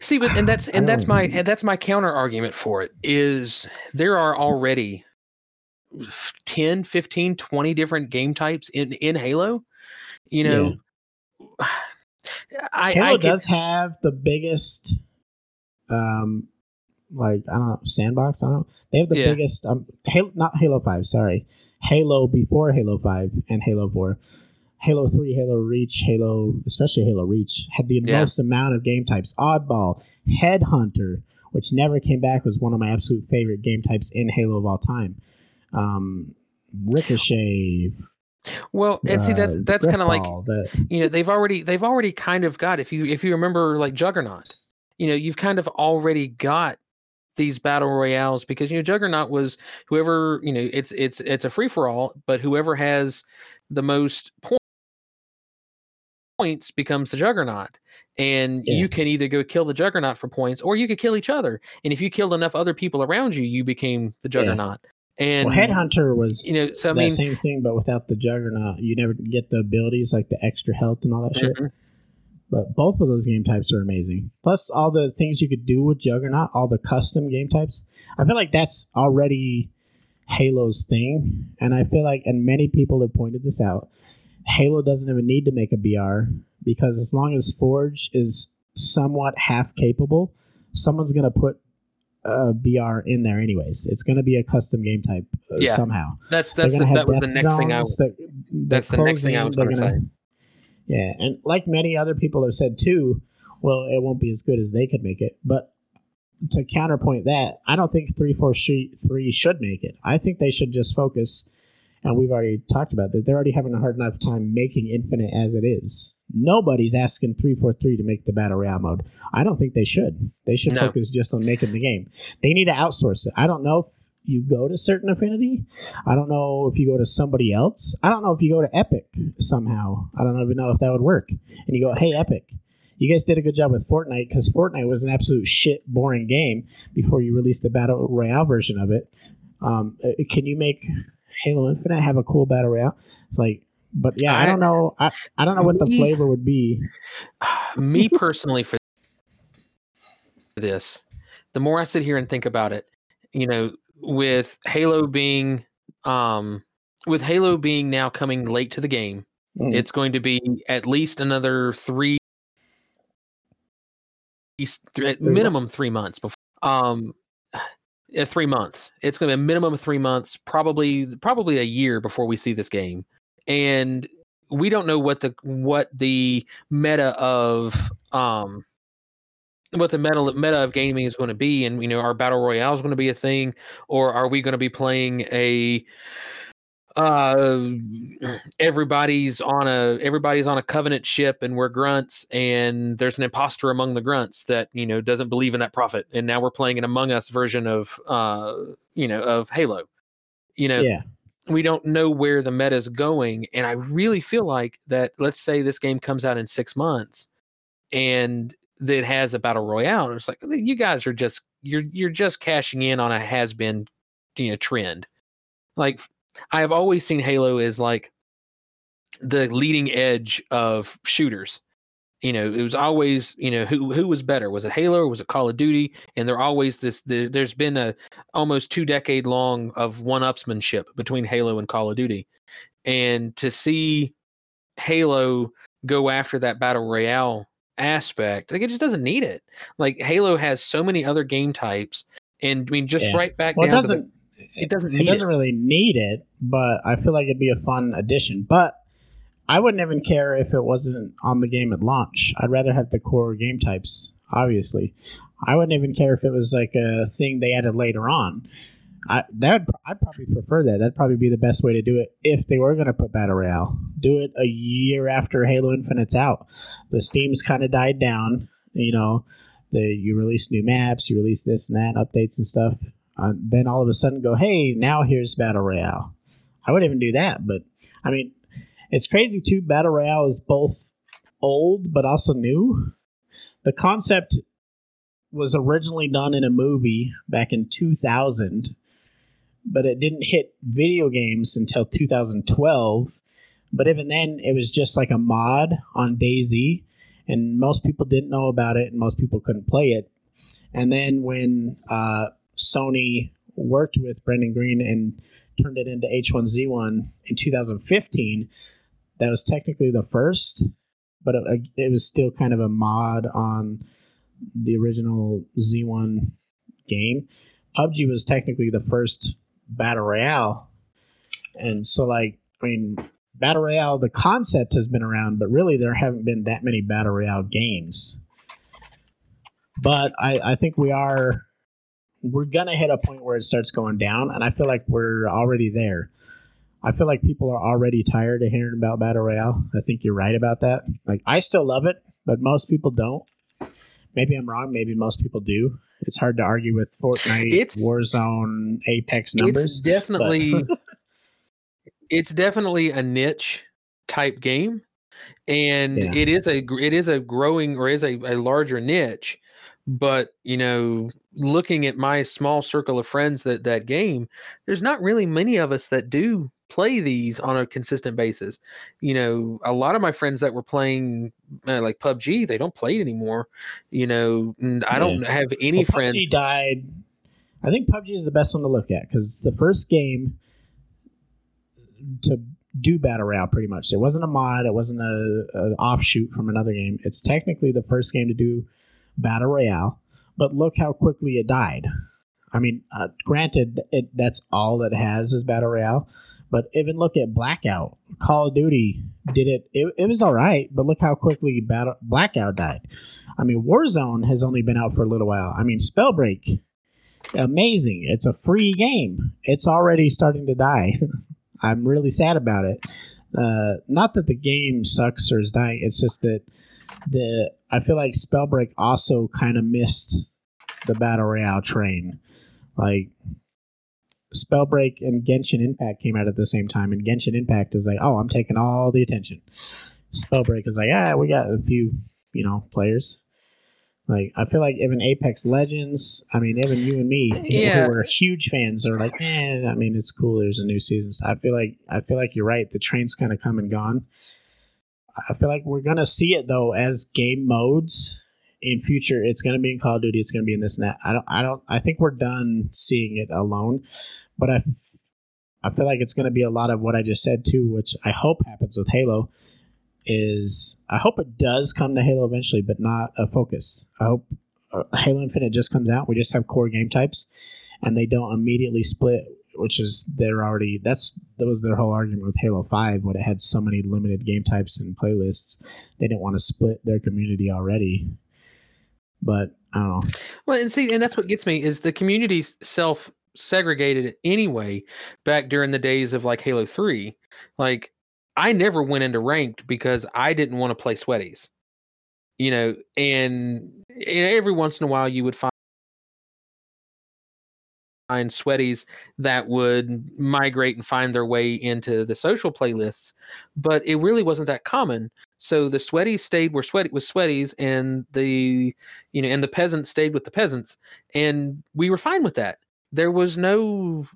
see, but and that's and that's my and that's my counter argument for it is there are already 10, 15, 20 different game types in in Halo. You know, I, Halo I could- does have the biggest, um, like I don't know, sandbox. I don't know. They have the Yeah. biggest. Um, Halo, not Halo Five. Sorry, Halo before Halo Five and Halo Four. Halo Three, Halo Reach, Halo, especially Halo Reach, had the Yeah. most amount of game types. Oddball, Headhunter, which never came back, was one of my absolute favorite game types in Halo of all time. Um, Ricochet, well, and see that's uh, that's kind of like the, you know they've already they've already kind of got if you if you remember like Juggernaut, you know you've kind of already got these battle royales because you know Juggernaut was whoever you know it's it's it's a free for all, but whoever has the most points points becomes the Juggernaut, and Yeah. you can either go kill the Juggernaut for points or you could kill each other, and if you killed enough other people around you, you became the Yeah. Juggernaut. And well, Headhunter was you know, so I mean, same thing, but without the juggernaut, you never get the abilities like the extra health and all that shit. Mm-hmm. But both of those game types are amazing. Plus, all the things you could do with Juggernaut, all the custom game types. I feel like that's already Halo's thing, and I feel like, and many people have pointed this out. Halo doesn't even need to make a BR because as long as Forge is somewhat half capable, someone's gonna put a BR in there anyways. It's gonna be a custom game type uh, Yeah. somew. that's that's the, that was the next thing I that that's the next thing I was going to say. Yeah, and like many other people have said too, well, it won't be as good as they could make it. But to counterpoint that, I don't think three four three should make it. I think they should just focus. And we've already talked about that. They're already having a hard enough time making Infinite as it is. Nobody's asking three four three to make the battle royale mode. I don't think they should. They should No. focus just on making the game. They need to outsource it. I don't know if you go to certain affinity. I don't know if you go to somebody else. I don't know if you go to Epic somehow. I don't even know if that would work. And you go, hey, Epic, you guys did a good job with Fortnite because Fortnite was an absolute shit, boring game before you released the Battle Royale version of it. Um, uh, can you make Halo Infinite have a cool Battle Royale? It's like, but yeah, I, I- don't know. I, I don't know what the Me- flavor would be. me personally for this the more i sit here and think about it you know with halo being um with halo being now coming late to the game Mm. it's going to be at least another three at minimum three months before um uh, three months it's going to be a minimum of three months probably probably a year before we see this game and we don't know what the what the meta of um what the meta meta of gaming is going to be and you know our battle royale is going to be a thing or are we going to be playing a uh everybody's on a everybody's on a covenant ship and we're grunts and there's an imposter among the grunts that you know doesn't believe in that prophet and now we're playing an among us version of uh you know of halo you know Yeah. we don't know where the meta is going and i really feel like that let's say this game comes out in six months and that has a battle royale and it's like you guys are just you're you're just cashing in on a has been you know trend. Like i have always seen halo as like the leading edge of shooters. You know it was always you know who who was better? Was it halo or was it call of duty? And they're always this the, there's been a almost two decade long of one upsmanship between halo and call of duty. And to see halo go after that battle royale aspect like it just doesn't need it like halo has so many other game types and i mean just Yeah. right back Well, it down to the, doesn't. it doesn't It doesn't it. really need it, but I feel like it'd be a fun addition. But I wouldn't even care if it wasn't on the game at launch. I'd rather have the core game types. Obviously, I wouldn't even care if it was like a thing they added later on. I that I'd probably prefer that. That'd probably be the best way to do it if they were going to put battle royale. Do it a year after Halo Infinite's out. The Steam's kind of died down. You know, the you release new maps, you release this and that updates and stuff. Uh, then all of a sudden go, hey, now here's battle royale. I wouldn't even do that, but I mean, it's crazy too. Battle royale is both old but also new. The concept was originally done in a movie back in 2000, but it didn't hit video games until 2012. But even then, it was just like a mod on DayZ, and most people didn't know about it, and most people couldn't play it. And then when uh, Sony worked with Brendan Greene and turned it into H1Z1 in 2015, that was technically the first, but it, it was still kind of a mod on the original Z1 game. PUBG was technically the first battle royale, and so like I mean, battle royale the concept has been around, but really there haven't been that many battle royale games. But I, I think we are we're gonna hit a point where it starts going down, and I feel like we're already there. I feel like people are already tired of hearing about battle royale. I think you're right about that. Like I still love it, but most people don't. Maybe I'm wrong. Maybe most people do. It's hard to argue with Fortnite, It's- Warzone, Apex numbers. it's definitely it's definitely a niche type game and Yeah. it is a it is a growing or is a, a larger niche but you know looking at my small circle of friends that that game there's not really many of us that do play these on a consistent basis you know a lot of my friends that were playing uh, like PUBG they don't play it anymore you know and I don't have any Well, friends PUBG died. I think PUBG is the best one to look at because it's the first game to do battle royale. Pretty much, it wasn't a mod. It wasn't a an offshoot from another game. It's technically the first game to do battle royale. But look how quickly it died. I mean, uh, granted, it that's all it has is battle royale. But even look at Blackout. Call of Duty did it. It, it was all right, but look how quickly battle Blackout died. I mean, Warzone has only been out for a little while. I mean, Spellbreak, amazing. It's a free game. It's already starting to die. I'm really sad about it. Uh, not that the game sucks or is dying. It's just that the I feel like Spellbreak also kind of missed the battle royale train. Like Spellbreak and Genshin Impact came out at the same time, and Genshin Impact is like, oh, I'm taking all the attention. Spellbreak is like, ah, we got a few, you know, players. Like I feel like even Apex Legends, I mean, even you and me, Yeah. who are huge fans, are like, eh. I mean, it's cool. There's a new season. So I feel like I feel like you're right. The train's kind of come and gone. I feel like we're gonna see it though as game modes in future. It's gonna be in Call of Duty. It's gonna be in this and that. I don't. I don't. I think we're done seeing it alone. But I, I feel like it's gonna be a lot of what I just said too, which I hope happens with Halo. Is I hope it does come to Halo eventually, but not a focus. I hope uh, Halo Infinite just comes out. We just have core game types, and they don't immediately split which is they're already that's that was their whole argument with Halo Five when it had so many limited game types and playlists. They didn't want to split their community already. But I don't. Well, and see, and that's what gets me is the community self segregated anyway. Back during the days of like Halo Three, like I never went into ranked because I didn't want to play sweaties. You know, and, and every once in a while you would find find sweaties that would migrate and find their way into the social playlists, but it really wasn't that common. So the sweaties stayed where sweaty was sweaties, and the you know and the peasants stayed with the peasants, and we were fine with that. There was no.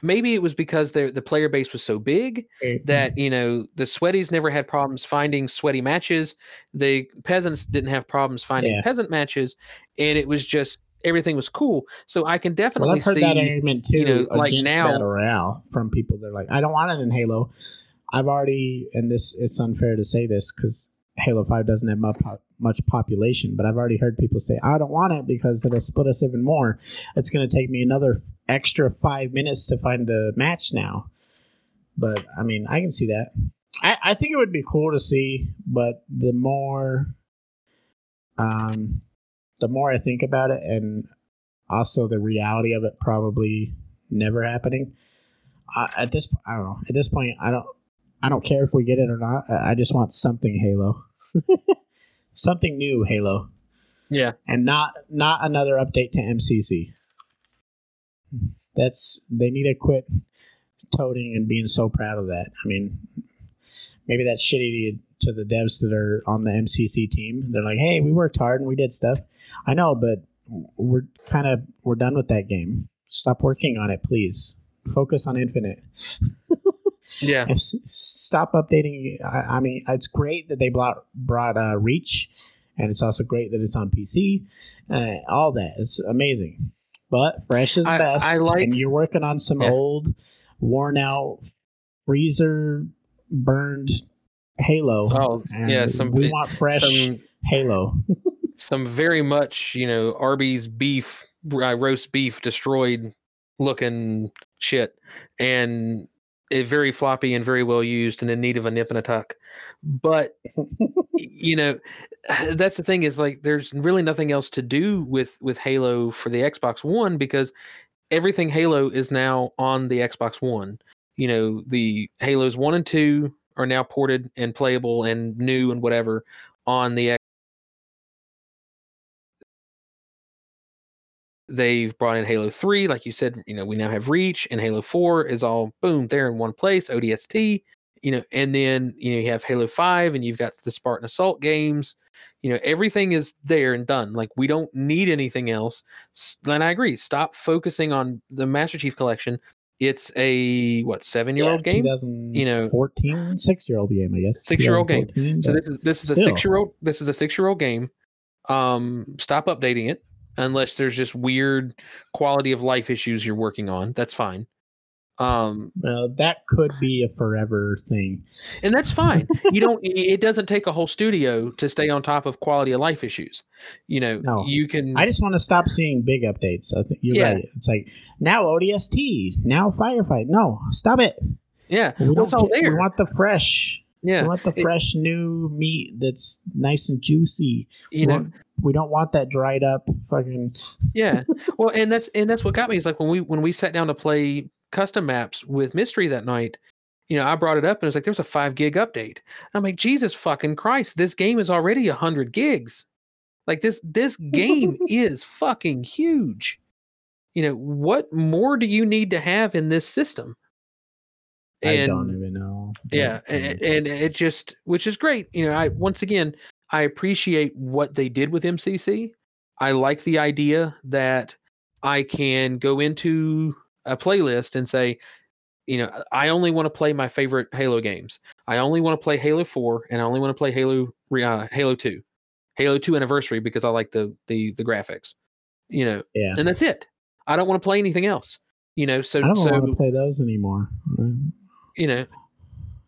Maybe it was because the the player base was so big that mm-hmm. you know the sweaties never had problems finding sweaty matches. The peasants didn't have problems finding Yeah. peasant matches, and it was just everything was cool. So I can Well, definitely I've heard see. that argument too you know, like now- Battle Royale from people. They're like, I don't want it in Halo. I've already, and this it's unfair to say this because Halo Five doesn't have much, population, but I've already heard people say, I don't want it because it'll split us even more. It's going to take me another extra five minutes to find a match now. But I mean, I can see that. I, I think it would be cool to see, but the more, um, the more I think about it, and also the reality of it probably never happening. I, at this, I don't know. At this point, I don't, I don't care if we get it or not. I, just want something Halo, something new Halo, yeah, and not not another update to MCC. That's they need to quit toting and being so proud of that. I mean, maybe that's shitty to the devs that are on the MCC team. They're like, "Hey, we worked hard and we did stuff." I know, but we're kind of we're done with that game. Stop working on it, please. Focus on Infinite. yeah. If- Stop updating. I, I mean, it's great that they brought brought uh, Reach, and it's also great that it's on PC. Uh, all that it's amazing, but fresh is I- best. I like- and you're working on some Yeah. old, worn out, freezer burned Halo. Oh, yeah, some we want fresh some Halo. some very much you know Arby's beef uh, roast beef destroyed looking shit and Eh, very floppy and very well used and in need of a nip and a tuck. But you know that's the thing is like there's really nothing else to do with with halo for the xbox one because everything halo is now on the xbox one. You know the halos one and two are now ported and playable and new and whatever on the They've brought in Halo 3, like you said, you know, we now have Reach and Halo 4 is all boom there in one place, ODST, you know, and then you know you have Halo 5 and you've got the Spartan Assault games. You know, everything is there and done. Like we don't need anything else. And I agree. Stop focusing on the Master Chief collection. It's a what, 7-year-old game? 2014, six year old game, I guess. Six-year-old game. So this is this is a still. six year old this is a six year old game. Um, stop updating it unless there's just weird quality of life issues you're working on. That's fine. Um, Well, that could be a forever thing. and that's fine. You don't. It doesn't take a whole studio to stay on top of quality of life issues. You know, No. you can. I just want to stop seeing big updates. I think you're Yeah. right. It's like now ODST, now firefight. No, stop it. yeah, We don't all there. We want the fresh. Yeah, We want the It- fresh new meat that's nice and juicy. you we, know, want- we don't want that dried up fucking. yeah well and that's and that's what got me is like when we when we sat down to play custom maps with mystery that night you know i brought it up and it was like there was a five gig update i'm like jesus fucking christ this game is already a hundred gigs like this this game is fucking huge you know what more do you need to have in this system And, I don't even know. Yeah and, and it just which is great you know i once again i appreciate what they did with mcc i like the idea that i can go into a playlist and say you know i only want to play my favorite halo games. I only want to play halo 4 and i only want to play halo uh, halo 2 halo 2 anniversary because i like the the the graphics you know yeah. and that's it. I don't want to play anything else you know so I don't so want to play those anymore. You know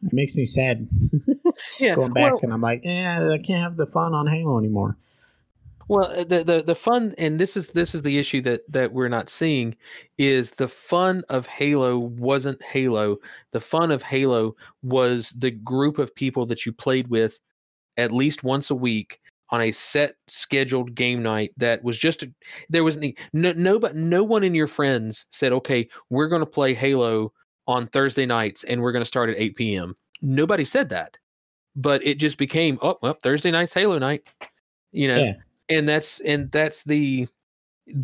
It makes me sad yeah going back, well- and I'm like, yeah, I can't have the fun on Halo anymore. Well, uh, the, the the fun, and this is this is the issue that that we're not seeing, is the fun of Halo wasn't Halo. The fun of Halo was the group of people that you played with at least once a week on a set scheduled game night that was just a, there was no no but no one in your friends said okay we're going to play halo on thursday nights and we're going to start at 8 p.m nobody said that but it just became oh well thursday night's halo night you know Yeah. and that's and that's the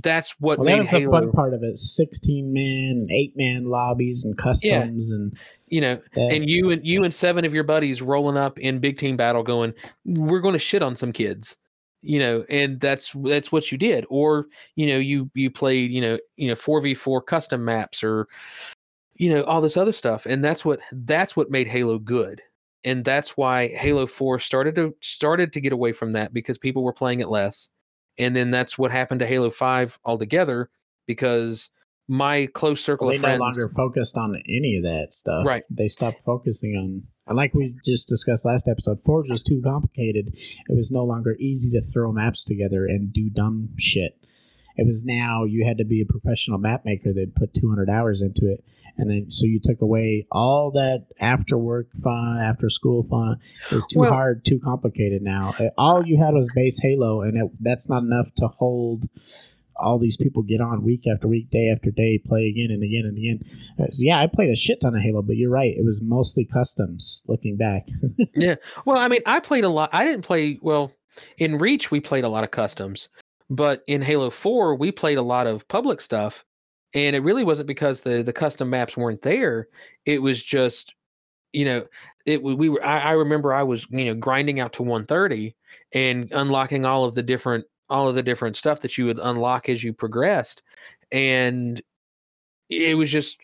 that's what Well, that made was the fun part of it. Sixteen man, eight man lobbies and customs and you know that. and you and you and seven of your buddies rolling up in big team battle going we're going to shit on some kids you know and that's that's what you did or you know you you played you know you know 4v4 custom maps or you know all this other stuff and that's what that's what made halo good and that's why halo 4 started to started to get away from that because people were playing it less and then that's what happened to halo 5 altogether because my close circle Well, they of no friends longer focused on any of that stuff. Right. They stopped focusing on, and like we just discussed last episode, Forge was too complicated. It was no longer easy to throw maps together and do dumb shit. It was now you had to be a professional map maker that put 200 hours into it. And then, so you took away all that after work fun, after school fun. It was too Well- hard, too complicated now. Uh, All you had was base Halo, and it, that's not enough to hold all these people get on week after week, day after day, play again and again and again. Uh, so yeah, I played a shit ton of Halo, but you're right. It was mostly customs looking back. Yeah. Well, I mean, I played a lot. I didn't play well in Reach. We played a lot of customs, but in Halo Four, we played a lot of public stuff, and it really wasn't because the the custom maps weren't there. It was just, you know, it we were. I, I remember I was you know grinding out to 130 and unlocking all of the different all of the different stuff that you would unlock as you progressed, and it was just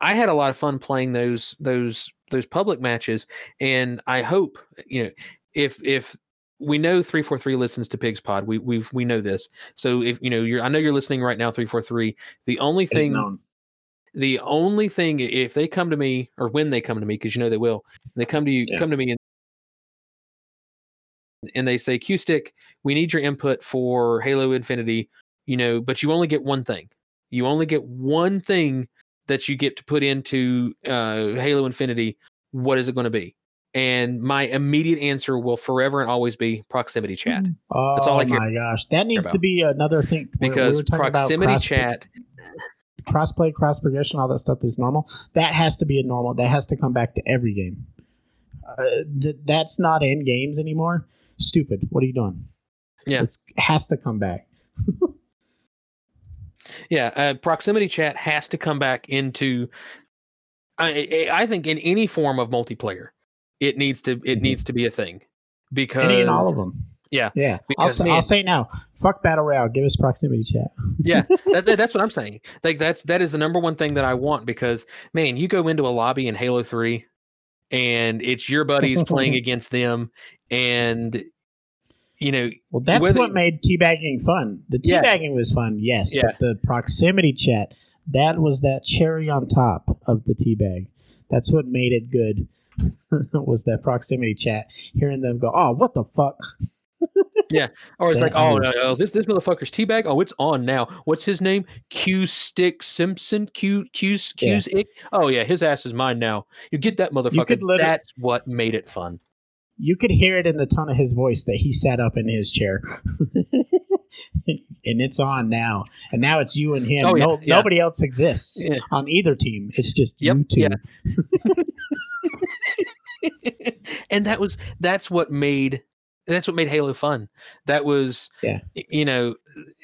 I had a lot of fun playing those those those public matches, and I hope you know if if we know three four three listens to Pigs Pod, we we we know this. So if you know you're, I know you're listening right now, three four three. The only thing, the only thing, if they come to me or when they come to me, because you know they will, they come to you, Yeah. come to me and. And they say, Q Stick, we need your input for Halo Infinity, you know, but you only get one thing. You only get one thing that you get to put into uh, Halo Infinity. What is it going to be? And my immediate answer will forever and always be proximity chat Oh That's all I care my gosh, that needs about. to be another thing we because about proximity cross- chat crossplay, cross progression, all that stuff is normal. That has to be a normal. That has to come back to every game. Uh, th- that's not in games anymore. Stupid. What are you doing? Yeah. It has to come back. Yeah, uh, proximity chat has to come back into. I I think in any form of multiplayer, it needs to it Mhm. needs to be a thing because and all of them. Yeah, Yeah. I'll, say, I'll say it now. Fuck battle royale. Give us proximity chat. yeah, that, that- that's what I'm saying. Like that's that is the number one thing that I want because man, you go into a lobby in Halo Three, and it's your buddies playing against them, and you know Well, that's Whether- what made teabagging fun. The Yeah. teabagging was fun, yes, Yeah. but the proximity chat, that was that cherry on top of the teabag. That's what made it good. was that proximity chat? Hearing them go, "Oh, what the fuck?" Yeah, or it's Yeah, like, oh no, no, this this motherfucker's teabag. Oh, it's on now. What's his name? Q Stick Simpson. Q Q Q's ick. Oh yeah, his ass is mine now. You get that motherfucker. That's what made it fun. You could hear it in the tone of his voice that he sat up in his chair. and it's on now. And now it's you and him. Oh, yeah, no, yeah. Nobody else exists Yeah. on either team. It's just Yep, you two. and that was that's what made that's what made Halo fun. That was Yeah. you know,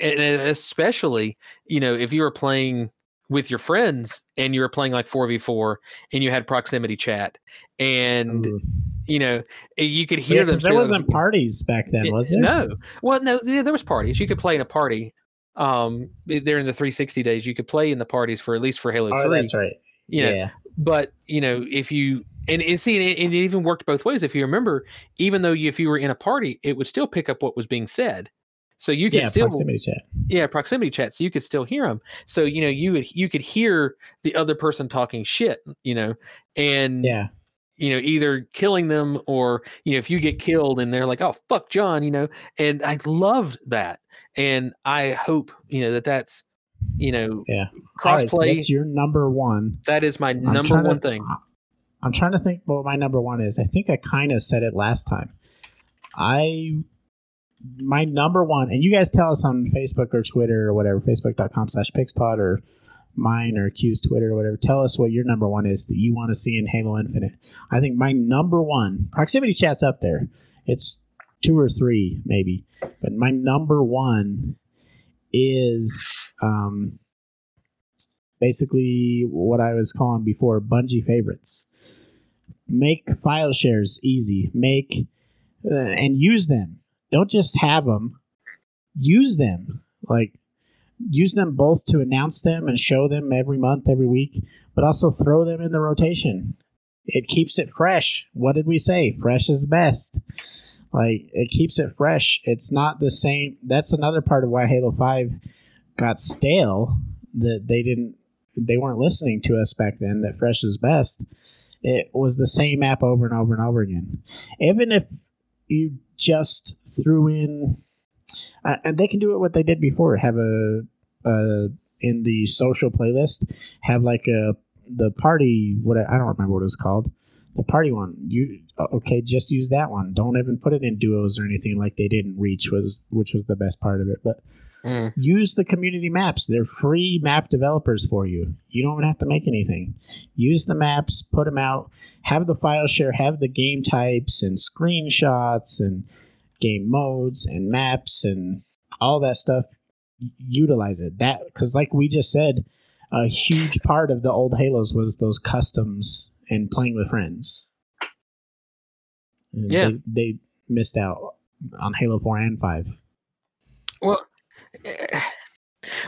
and and especially you know if you were playing with your friends and you were playing like 4v4 and you had proximity chat and Ooh. You know you could Yeah, hear them 'cause there wasn't parties back then, Yeah, was there? No. Well, no, yeah, there was parties. You could play in a party. Um, there in the 360 days, you could play in the parties for at least for Halo Oh, 3. that's right. You know, yeah. but you know, if you and, and see, it, it even worked both ways. If you remember, even though you, if you were in a party, it would still pick up what was being said. So you could Yeah, still, proximity chat. yeah, proximity chat. So you could still hear them. So you know, you would you could hear the other person talking shit. You know, and Yeah. You know either killing them or you know if you get killed and they're like oh fuck john you know and i loved that and i hope you know that that's you know Yeah. All right, so crossplay your number one. that is my I'm number trying to- one thing I'm trying to think what my number one is. I think I kind of said it last time. I my number one, and you guys tell us on Facebook or Twitter or whatever, facebook.com slash pixpod or mine or Q's Twitter or whatever. Tell us what your number one is that you want to see in Halo Infinite. I think my number one proximity chat's up there. It's two or three maybe, but my number one is um, basically what I was calling before Bungie favorites. Make file shares easy. Make uh, and use them. Don't just have them. Use them. Like use them both to announce them and show them every month, every week, but also throw them in the rotation. It keeps it fresh. What did we say? Fresh is best. Like it keeps it fresh. It's not the same. That's another part of why Halo Five got stale. That they didn't, they weren't listening to us back then. That fresh is best. It was the same map over and over and over again. Even if you just threw in, uh, and they can do it what they did before. Have a, uh, in the social playlist, have like a the party. What I don't remember what it was called the party one you okay just use that one don't even put it in duos or anything like they didn't reach was which was the best part of it but Mm. use the community maps they're free map developers for you you don't have to make anything use the maps put them out have the file share have the game types and screenshots and game modes and maps and all that stuff utilize it. That because like we just said a huge part of the old halos was those customs and playing with friends. Yeah. they, they missed out on halo 4 and 5 Well, eh,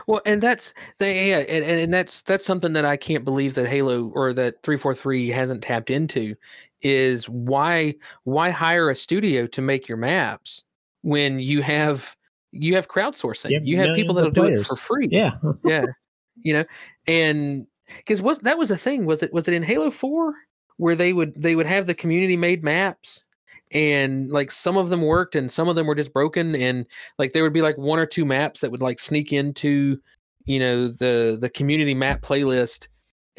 well, and that's the yeah, and, and that's that's something that I can't believe that Halo or that three four three hasn't tapped into is why why hire a studio to make your maps when you have you have crowdsourcing. You have you have people that'll do it for free. Yeah. Yeah. You know and because was that was a thing was it was it in halo 4 where they would they would have the community made maps and like some of them worked and some of them were just broken and like there would be like one or two maps that would like sneak into you know the the community map playlist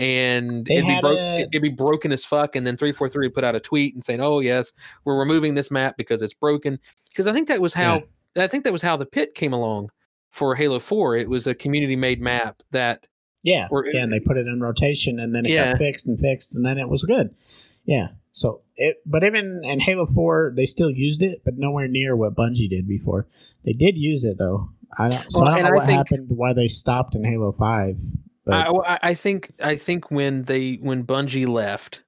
and They it'd be a- it'd be broken as fuck and then 343 would put out a tweet and saying oh yes we're removing this map because it's broken. Because i think that was how i think that was how the pit came along for halo 4 it was a community made map that yeah Or- yeah and they put it in rotation and then it Yeah. got fixed and fixed and then it was good. Yeah so it but even in halo 4 they still used it but nowhere near what bungie did before. They did use it though. I don't so Well, i don't know I what think- happened why they stopped in halo 5 I, I think I think when they when Bungie left,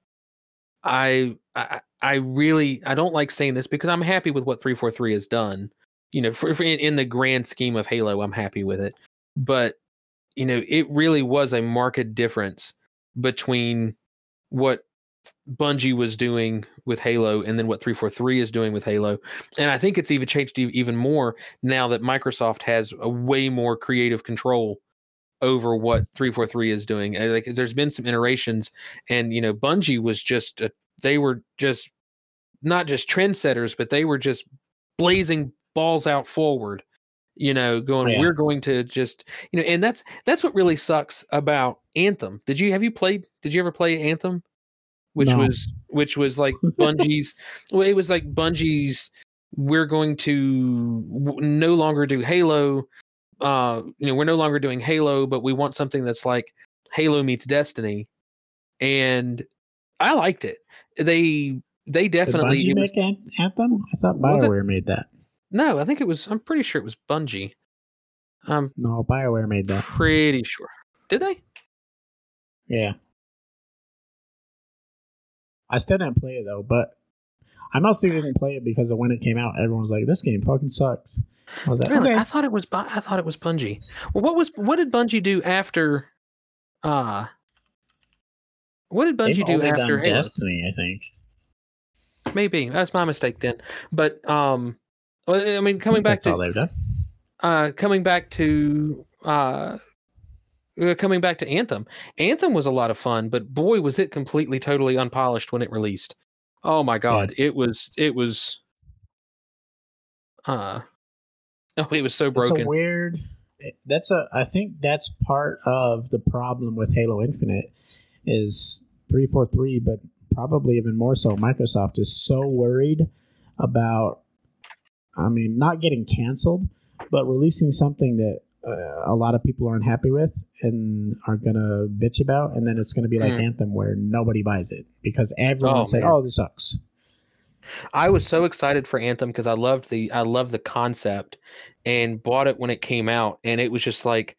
I I I really I don't like saying this because I'm happy with what 343 has done. You know, for, for in, in the grand scheme of Halo, I'm happy with it. But you know, it really was a marked difference between what Bungie was doing with Halo and then what 343 is doing with Halo. And I think it's even changed even more now that Microsoft has a way more creative control over what 343 is doing. Uh, Like there's been some iterations and you know Bungie was just a, they were just not just trendsetters but they were just blazing balls out forward. You know, going Yeah. we're going to just you know and that's that's what really sucks about Anthem. Did you have you played did you ever play Anthem? Which No. was which was like Bungie's well it was like Bungie's we're going to no longer do Halo uh you know we're no longer doing halo but we want something that's like halo meets destiny. And i liked it. They they did definitely bungie it was- make An- anthem? I thought bioware made that. No i think it was i'm pretty sure it was bungie. I'm no bioware made that. pretty sure. Did they? Yeah. I still didn't play it though but i mostly didn't play it because of when it came out everyone was like this game fucking sucks. I was like really? Okay. I thought it was i thought it was bungie. Well what was what did bungie do after uh what did bungie They've do after halo? Destiny i think. Maybe. That's my mistake then. But um i mean coming back That's to all they've done. uh coming back to uh uh, coming back to Anthem, Anthem was a lot of fun, but boy, was it completely, totally unpolished when it released. Oh my god, it was, it was, uh, oh, it was so broken. a weird. That's a. I think that's part of the problem with Halo Infinite is three four three, but probably even more so. Microsoft is so worried about. I mean, not getting canceled, but releasing something that a lot of people are unhappy with and are gonna bitch about, and then it's gonna be like Hmm. Anthem, where nobody buys it because everyone Oh, will say, man. "Oh, this sucks." I was so excited for Anthem because I loved the I loved the concept and bought it when it came out and it was just like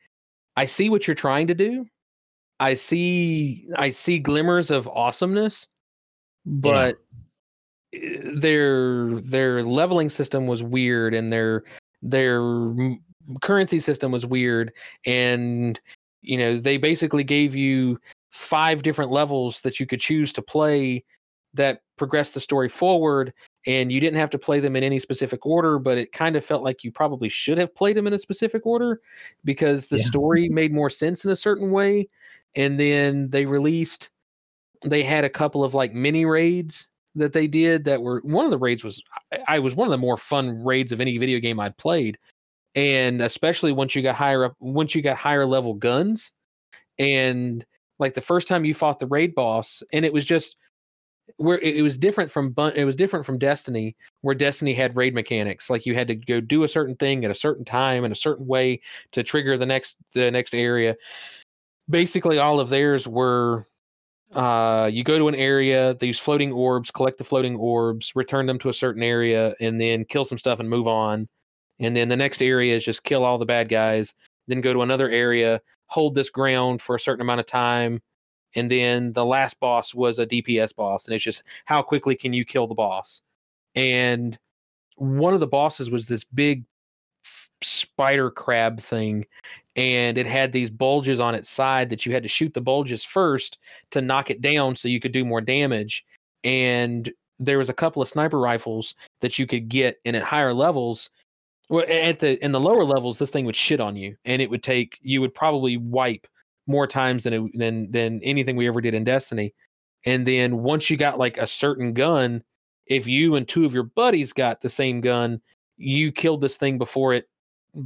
I see what you're trying to do. I see I see glimmers of awesomeness, but eh, their their leveling system was weird and their their currency system was weird and you know they basically gave you five different levels that you could choose to play that progressed the story forward and you didn't have to play them in any specific order but it kind of felt like you probably should have played them in a specific order because the Yeah. story made more sense in a certain way and then they released they had a couple of like mini raids that they did that were one of the raids was I, I was one of the more fun raids of any video game I'd played and especially once you got higher up once you got higher level guns and like the first time you fought the raid boss and it was just where it, was different from it was different from Destiny where Destiny had raid mechanics like you had to go do a certain thing at a certain time in a certain way to trigger the next the next area. Basically all of theirs were uh you go to an area these floating orbs collect the floating orbs return them to a certain area and then kill some stuff and move on and then the next area is just kill all the bad guys then go to another area hold this ground for a certain amount of time and then the last boss was a dps boss and it's just how quickly can you kill the boss? And one of the bosses was this big spider crab thing and it had these bulges on its side that you had to shoot the bulges first to knock it down so you could do more damage. And there was a couple of sniper rifles that you could get and at higher levels well, at the in the lower levels this thing would shit on you and it would take you would probably wipe more times than it, than than anything we ever did in destiny. And then once you got like a certain gun if you and two of your buddies got the same gun you killed this thing before it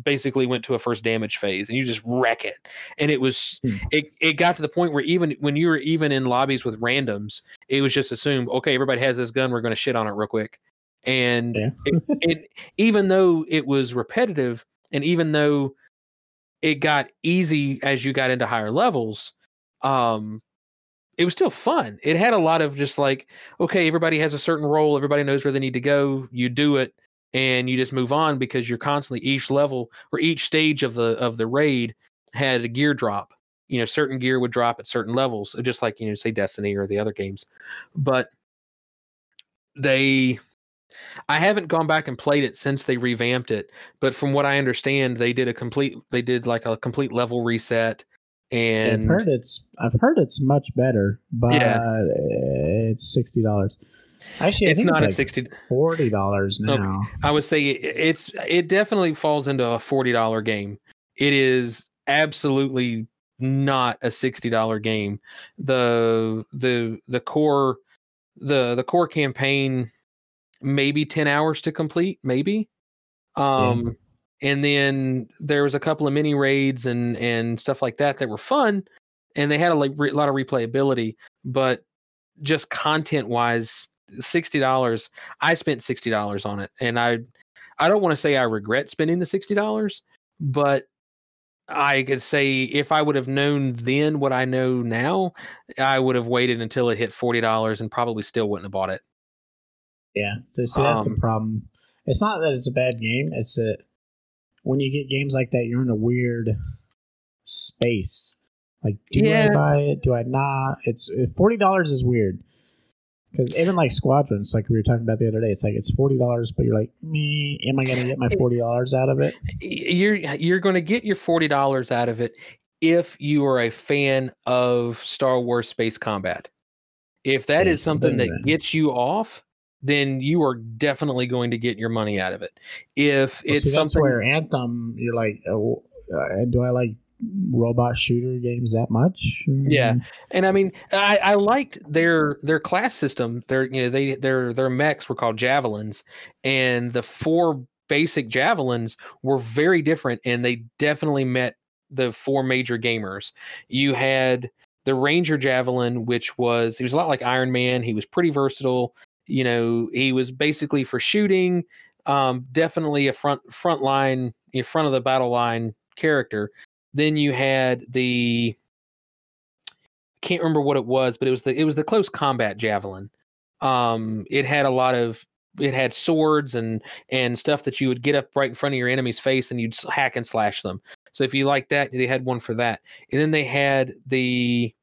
basically went to a first damage phase and you just wreck it. And it was Hmm. it, it got to the point where even when you were even in lobbies with randoms it was just assumed okay everybody has this gun we're going to shit on it real quick and Yeah. it, it, even though it was repetitive and even though it got easy as you got into higher levels um it was still fun. It had a lot of just like okay everybody has a certain role everybody knows where they need to go you do it and you just move on because you're constantly each level or each stage of the of the raid had a gear drop. You know certain gear would drop at certain levels just like you know say destiny or the other games. But they i haven't gone back and played it since they revamped it but from what i understand they did a complete they did like a complete level reset and I've heard it's I've heard it's much better, but Yeah. it's sixty dollars. Actually, I it's not it's at like 60 forty dollars Okay. now. I would say it- it's it definitely falls into a forty dollar game. It is absolutely not a sixty dollar game. The the the core the the core campaign maybe ten hours to complete, maybe. Um and then there was a couple of mini raids and and stuff like that that were fun and they had a like re- lot of replayability, but just content wise, sixty dollars. I spent sixty dollars on it, and I I don't want to say I regret spending the sixty dollars, but I could say if I would have known then what I know now, I would have waited until it hit forty dollars and probably still wouldn't have bought it. Yeah, so see, that's Um, the problem. It's not that it's a bad game. It's that when you get games like that, you're in a weird space. Like, do Yeah. I buy it? Do I not? It's forty dollars is weird because even like Squadrons, like we were talking about the other day, it's like it's forty dollars, but you're like, me, am I gonna get my forty dollars out of it? You're you're going to get your forty dollars out of it if you are a fan of Star Wars Space Combat. If that Yeah, is something that gets you off, then you are definitely going to get your money out of it. If Well, it's see, something where Anthem, you're like, oh, uh, do I like robot shooter games that much. Yeah. Mm, And I mean, I, I liked their their class system. Their you know they their their mechs were called javelins, and the four basic javelins were very different, and they definitely met the four major gamers. You had the Ranger javelin, which was he was a lot like Iron Man. He was pretty versatile. You know, he was basically for shooting. Um, definitely a front front line, in front of the battle line character. Then you had the can't remember what it was, but it was the it was the close combat javelin. Um, it had a lot of it had swords and and stuff that you would get up right in front of your enemy's face and you'd hack and slash them. So if you like that, they had one for that. And then they had the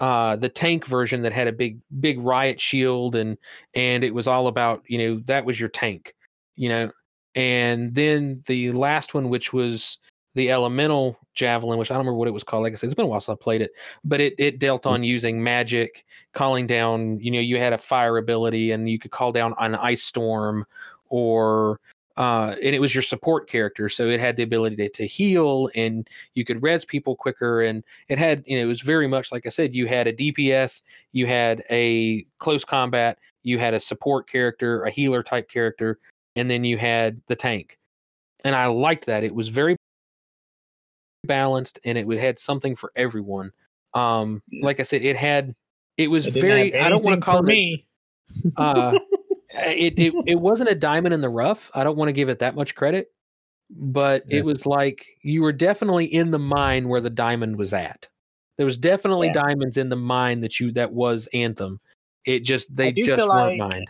uh the tank version that had a big big riot shield and and it was all about, you know, that was your tank, you know. And then the last one which was the elemental javelin, which I don't remember what it was called. Like I said, it's been a while since I played it, but it it dealt on using magic, calling down. You know, you had a fire ability, and you could call down an ice storm, or uh, and it was your support character, so it had the ability to, to heal, and you could res people quicker, and it had you know it was very much like I said, you had a DPS, you had a close combat, you had a support character, a healer type character, and then you had the tank, and I liked that. It was very balanced and it would had something for everyone. Um, like I said, it had it was it very. I don't want to call it. me. Uh, it, it it wasn't a diamond in the rough. I don't want to give it that much credit, but Yeah. it was like you were definitely in the mine where the diamond was at. There was definitely Yeah. diamonds in the mine that you that was Anthem. It just they just weren't like- mined.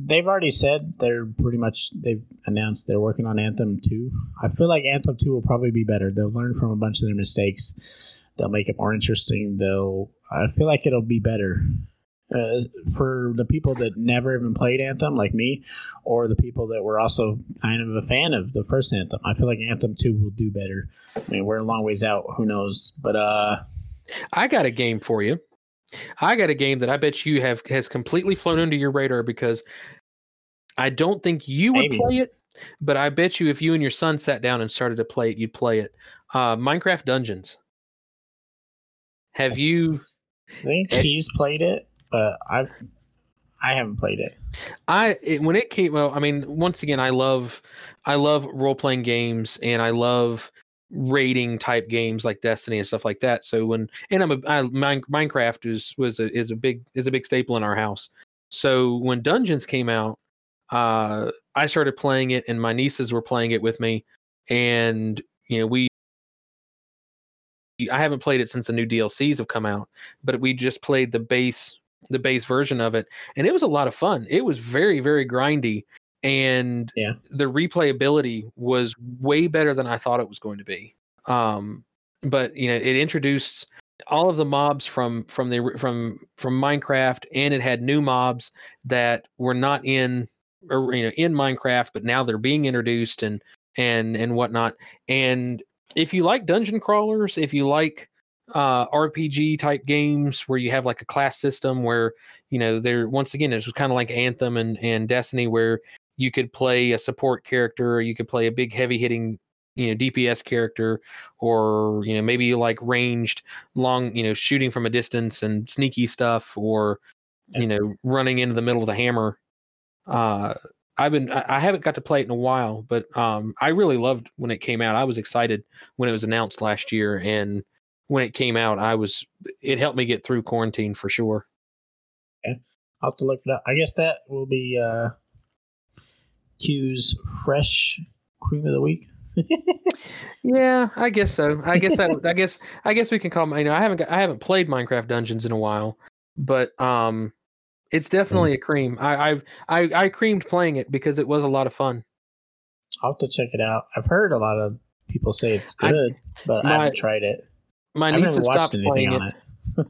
They've already said they're pretty much they've announced they're working on Anthem 2. I feel like Anthem 2 will probably be better. They'll learn from a bunch of their mistakes. They'll make it more interesting. They'll I feel like it'll be better. Uh, for the people that never even played Anthem, like me, or the people that were also kind of a fan of the first Anthem, I feel like Anthem 2 will do better. I mean, we're a long ways out. Who knows? But uh, I got a game for you. I got a game that I bet you have has completely flown under your radar because I don't think you would Maybe. play it, but I bet you if you and your son sat down and started to play it, you'd play it. Uh, Minecraft Dungeons. Have you? I think he's played it, but I've I haven't played it. I it, when it came. Well, I mean, once again, I love, I love role playing games, and I love raiding type games like Destiny and stuff like that. So when and I'm a I, Mine, Minecraft is was a, is a big is a big staple in our house. So when Dungeons came out, uh, I started playing it, and my nieces were playing it with me, and you know we. I haven't played it since the new DLCs have come out, but we just played the base the base version of it, and it was a lot of fun. It was very very grindy, and Yeah. the replayability was way better than I thought it was going to be. Um, but you know, it introduced all of the mobs from from the from from Minecraft, and it had new mobs that were not in or you know in Minecraft, but now they're being introduced and and and whatnot. And if you like dungeon crawlers, if you like uh, RPG type games where you have like a class system where you know they're once again it's kind of like Anthem and and Destiny where you could play a support character or you could play a big heavy hitting you know DPS character or you know maybe like ranged long you know shooting from a distance and sneaky stuff or you know running into the middle of the hammer. Uh I've been I I haven't got to play it in a while but um I really loved when it came out. I was excited when it was announced last year and when it came out I was it helped me get through quarantine for sure Okay. I'll have to look it up. I guess that will be uh Q's fresh cream of the week. Yeah, I guess so. I guess I, I guess I guess we can call. You know, I haven't got, I haven't played Minecraft Dungeons in a while, but um, it's definitely a cream. I I I, I creamed playing it because it was a lot of fun. I'll have to check it out. I've heard a lot of people say it's I- good, but I haven't tried it. My niece has stopped playing it. it.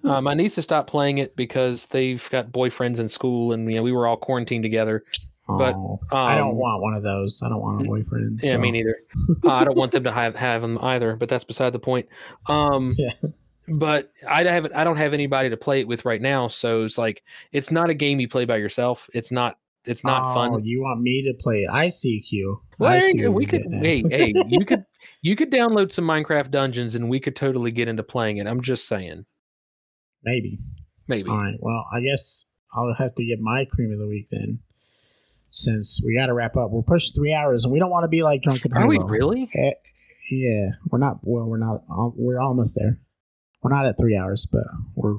uh, my niece has stopped playing it because they've got boyfriends in school, and you know we were all quarantined together. but, Oh, I don't um, want one of those. I don't want a boyfriend. Yeah, so- me neither. Uh, I don't want them to have have them either, but that's beside the point. Um, Yeah. but I haven't. I don't have anybody to play it with right now, so it's like it's not a game you play by yourself. It's not. It's not Oh, fun. You want me to play ICQ? I. Well, I there see you we could hey hey you could you could download some Minecraft Dungeons and we could totally get into playing it. I'm just saying, Maybe. maybe. All right. Well, I guess I'll have to get my cream of the week then, since we got to wrap up. We're pushing three hours, and we don't want to be like drunken. Are we really? Eh, yeah, we're not. Well, we're not. al- We're almost there. We're not at three hours, but we're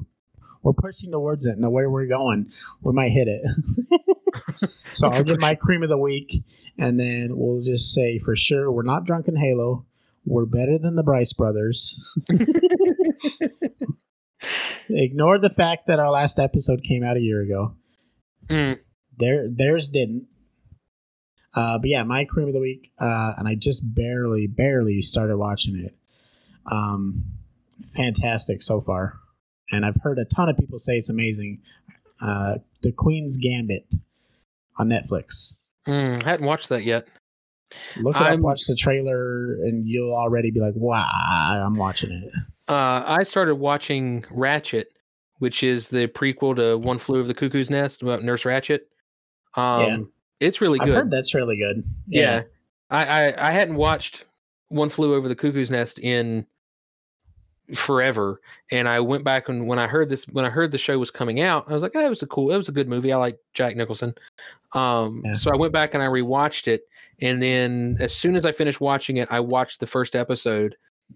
we're pushing towards it. And the way we're going, we might hit it. so I'll get my cream of the week, and then we'll just say for sure we're not drunk in Halo. We're better than the Bryce brothers. Ignore the fact that our last episode came out a year ago. Mm, Their theirs didn't. Uh, but yeah, my cream of the week, uh, and I just barely, barely started watching it. Um, fantastic so far, and I've heard a ton of people say it's amazing. Uh, the Queen's Gambit on Netflix. mm, I hadn't watched that yet. Look it up, I'm- watch the trailer, and you'll already be like, "Wow, I'm watching it." Uh, I started watching Ratched, which is the prequel to One Flew Over the Cuckoo's Nest about Nurse Ratched. Um, Yeah. it's really good. I've heard that's really good. yeah, I, I I hadn't watched One Flew Over the Cuckoo's Nest in forever, and I went back and when I heard this when I heard the show was coming out, I was like, oh, it was a cool, it was a good movie. I like Jack Nicholson. Um, Yeah. so I went back and I rewatched it, and then as soon as I finished watching it, I watched the first episode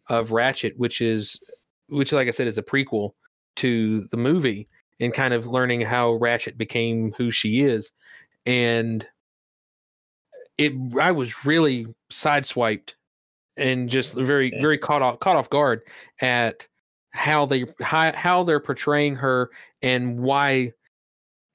of Ratched, which is which, like I said, is a prequel to the movie, and kind of learning how Ratched became who she is, and it I was really sideswiped and just mm-hmm. very Yeah. very caught off caught off guard at how they how, how they're portraying her and why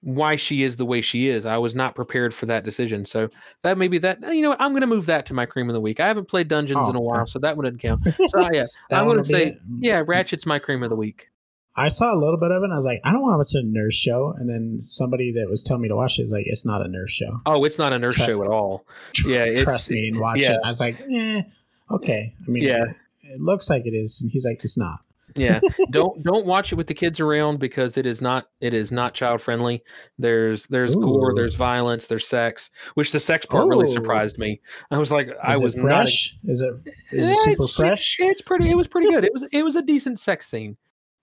why she is the way she is. I was not prepared for that decision. So that maybe that uh, you know what, I'm going to move that to my cream of the week. I haven't played Dungeons Oh, in a while, so that one didn't count. So yeah, I'm going to say it. Mm. yeah, Ratched's my cream of the week. I saw a little bit of it and I was like, I don't want to watch a nurse show. And then somebody that was telling me to watch it is like, it's not a nurse show. Oh, it's not a nurse show at all. Tr- Yeah, it's- Trust me and watch yeah. it. I was like, eh, okay. I mean, Yeah. it looks like it is. And he's like, it's not. yeah don't don't watch it with the kids around because it is not it is not child friendly there's there's gore there's violence there's sex which the sex part really surprised me i was like i was it not? Is it is it super it's- fresh? it's pretty it was pretty good it was it was a decent sex scene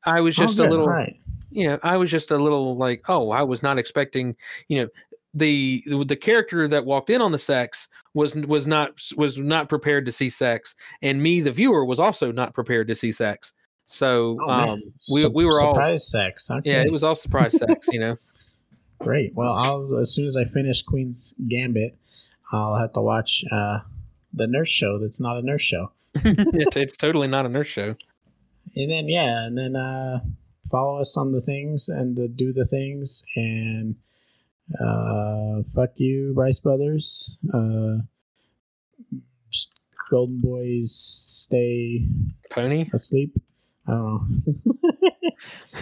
i was Oh, just a little right. you know i was just a little like oh i was not expecting you know the the character that walked in on the sex was was not was not prepared to see sex and me the viewer was also not prepared to see sex so Oh, um we, Sup- we were all surprise sex. Okay. yeah, it was all surprise sex, you know. great. Well, I'll as soon as I finish Queen's Gambit, I'll have to watch uh, the nurse show. That's not a nurse show. it's, it's totally not a nurse show. and then yeah, and then uh, follow us on the things and the do the things and uh, fuck you, Bryce Brothers. Uh, Golden Boys stay Pony. asleep. I don't know.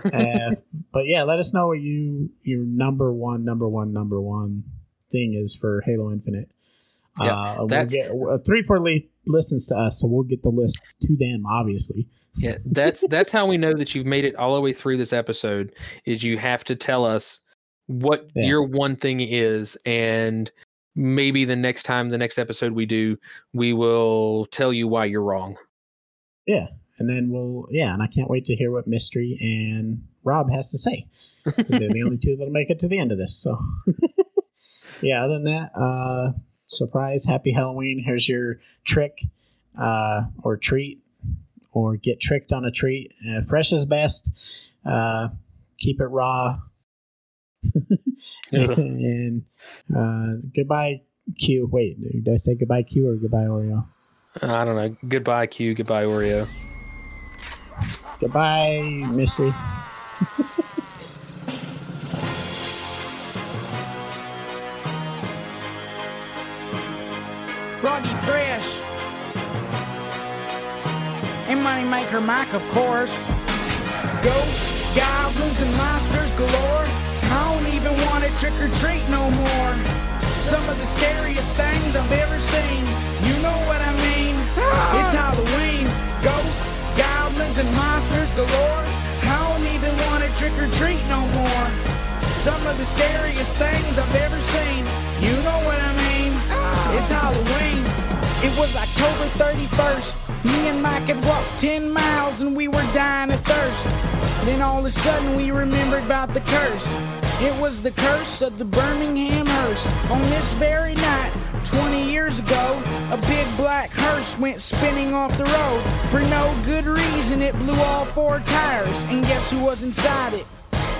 uh, but yeah, let us know what you your number one, number one, number one thing is for Halo Infinite. Yeah, uh, we'll get uh, three, four le- listens to us, so we'll get the lists to them, obviously. Yeah, that's that's how we know that you've made it all the way through this episode. Is you have to tell us what Yeah. your one thing is, and maybe the next time, the next episode we do, we will tell you why you're wrong. Yeah, and then we'll yeah, and I can't wait to hear what Mystery and Rob has to say because they're the only two that'll make it to the end of this. So yeah, other than that, uh, surprise, happy Halloween. Here's your trick uh, or treat, or get tricked on a treat. Uh, fresh is best. Uh, keep it raw. and uh, goodbye, Q. Wait, did I say goodbye, Q, or goodbye, Oreo? I don't know. Goodbye, Q. Goodbye, Oreo. Goodbye, Mystery. Froggy Fresh. And Moneymaker Mike, of course. Ghosts, goblins, and monsters galore want to trick or treat no more. Some of the scariest things I've ever seen. You know what I mean? Ah. It's Halloween. Ghosts, goblins, and monsters galore. I don't even want to trick or treat no more. Some of the scariest things I've ever seen. You know what I mean? Ah. It's Halloween. It was October 31st. Me and Mike had walked 10 miles and we were dying of thirst. Then all of a sudden we remembered about the curse. It was the curse of the Birmingham hearse. On this very night, 20 years ago, a big black hearse went spinning off the road. For no good reason, it blew all four tires. And guess who was inside it?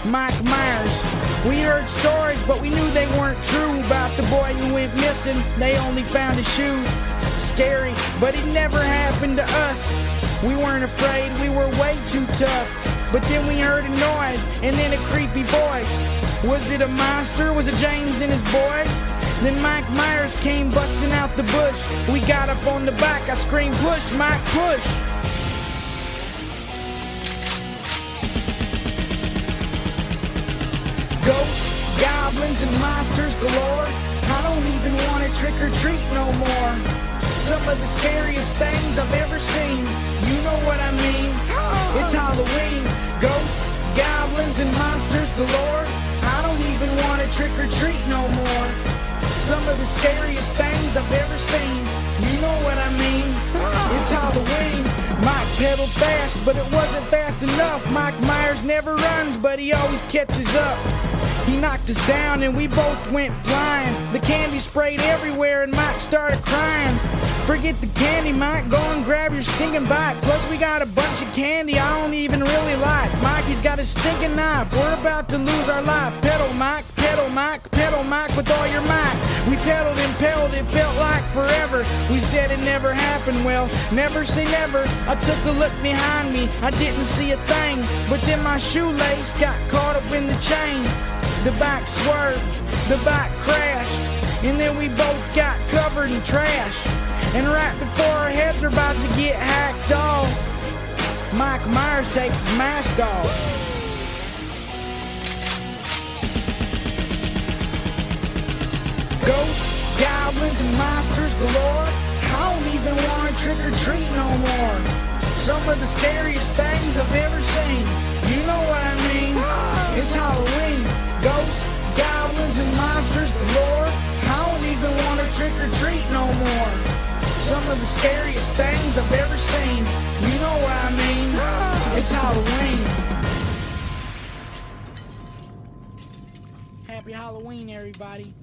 Mike Myers. We heard stories, but we knew they weren't true about the boy who went missing. They only found his shoes. Scary, but it never happened to us. We weren't afraid, we were way too tough. But then we heard a noise, and then a creepy voice. Was it a monster? Was it James and his boys? Then Mike Myers came busting out the bush. We got up on the back, I screamed, Push, Mike, push! Ghosts, goblins, and monsters galore. I don't even want to trick or treat no more. Some of the scariest things I've ever seen. You know what I mean? It's Halloween. Ghosts, goblins, and monsters galore. I don't even want to trick or treat no more. Some of the scariest things I've ever seen. You know what I mean? It's Halloween. Mike pedaled fast, but it wasn't fast enough. Mike Myers never runs, but he always catches up. He knocked us down and we both went flying. The candy sprayed everywhere and Mike started crying. Forget the candy, Mike. Go and grab your stinking bike. Plus, we got a bunch of candy I don't even really like. Mikey's got a stinking knife. We're about to lose our life. Pedal, Mike. Pedal, Mike. Pedal, Mike, with all your might. We pedaled and pedaled. It felt like forever. We said it never happened. Well, never say never. I took a look behind me. I didn't see a thing. But then my shoelace got caught up in the chain. The bike swerved. The bike crashed. And then we both got covered in trash. And right before our heads are about to get hacked off, Mike Myers takes his mask off. Ghosts, goblins, and monsters galore. I don't even want to trick or treat no more. Some of the scariest things I've ever seen. You know what I mean? It's Halloween. Ghosts, goblins, and monsters galore. I don't even want to trick or treat no more. Some of the scariest things I've ever seen. You know what I mean? It's Halloween. Happy Halloween, everybody.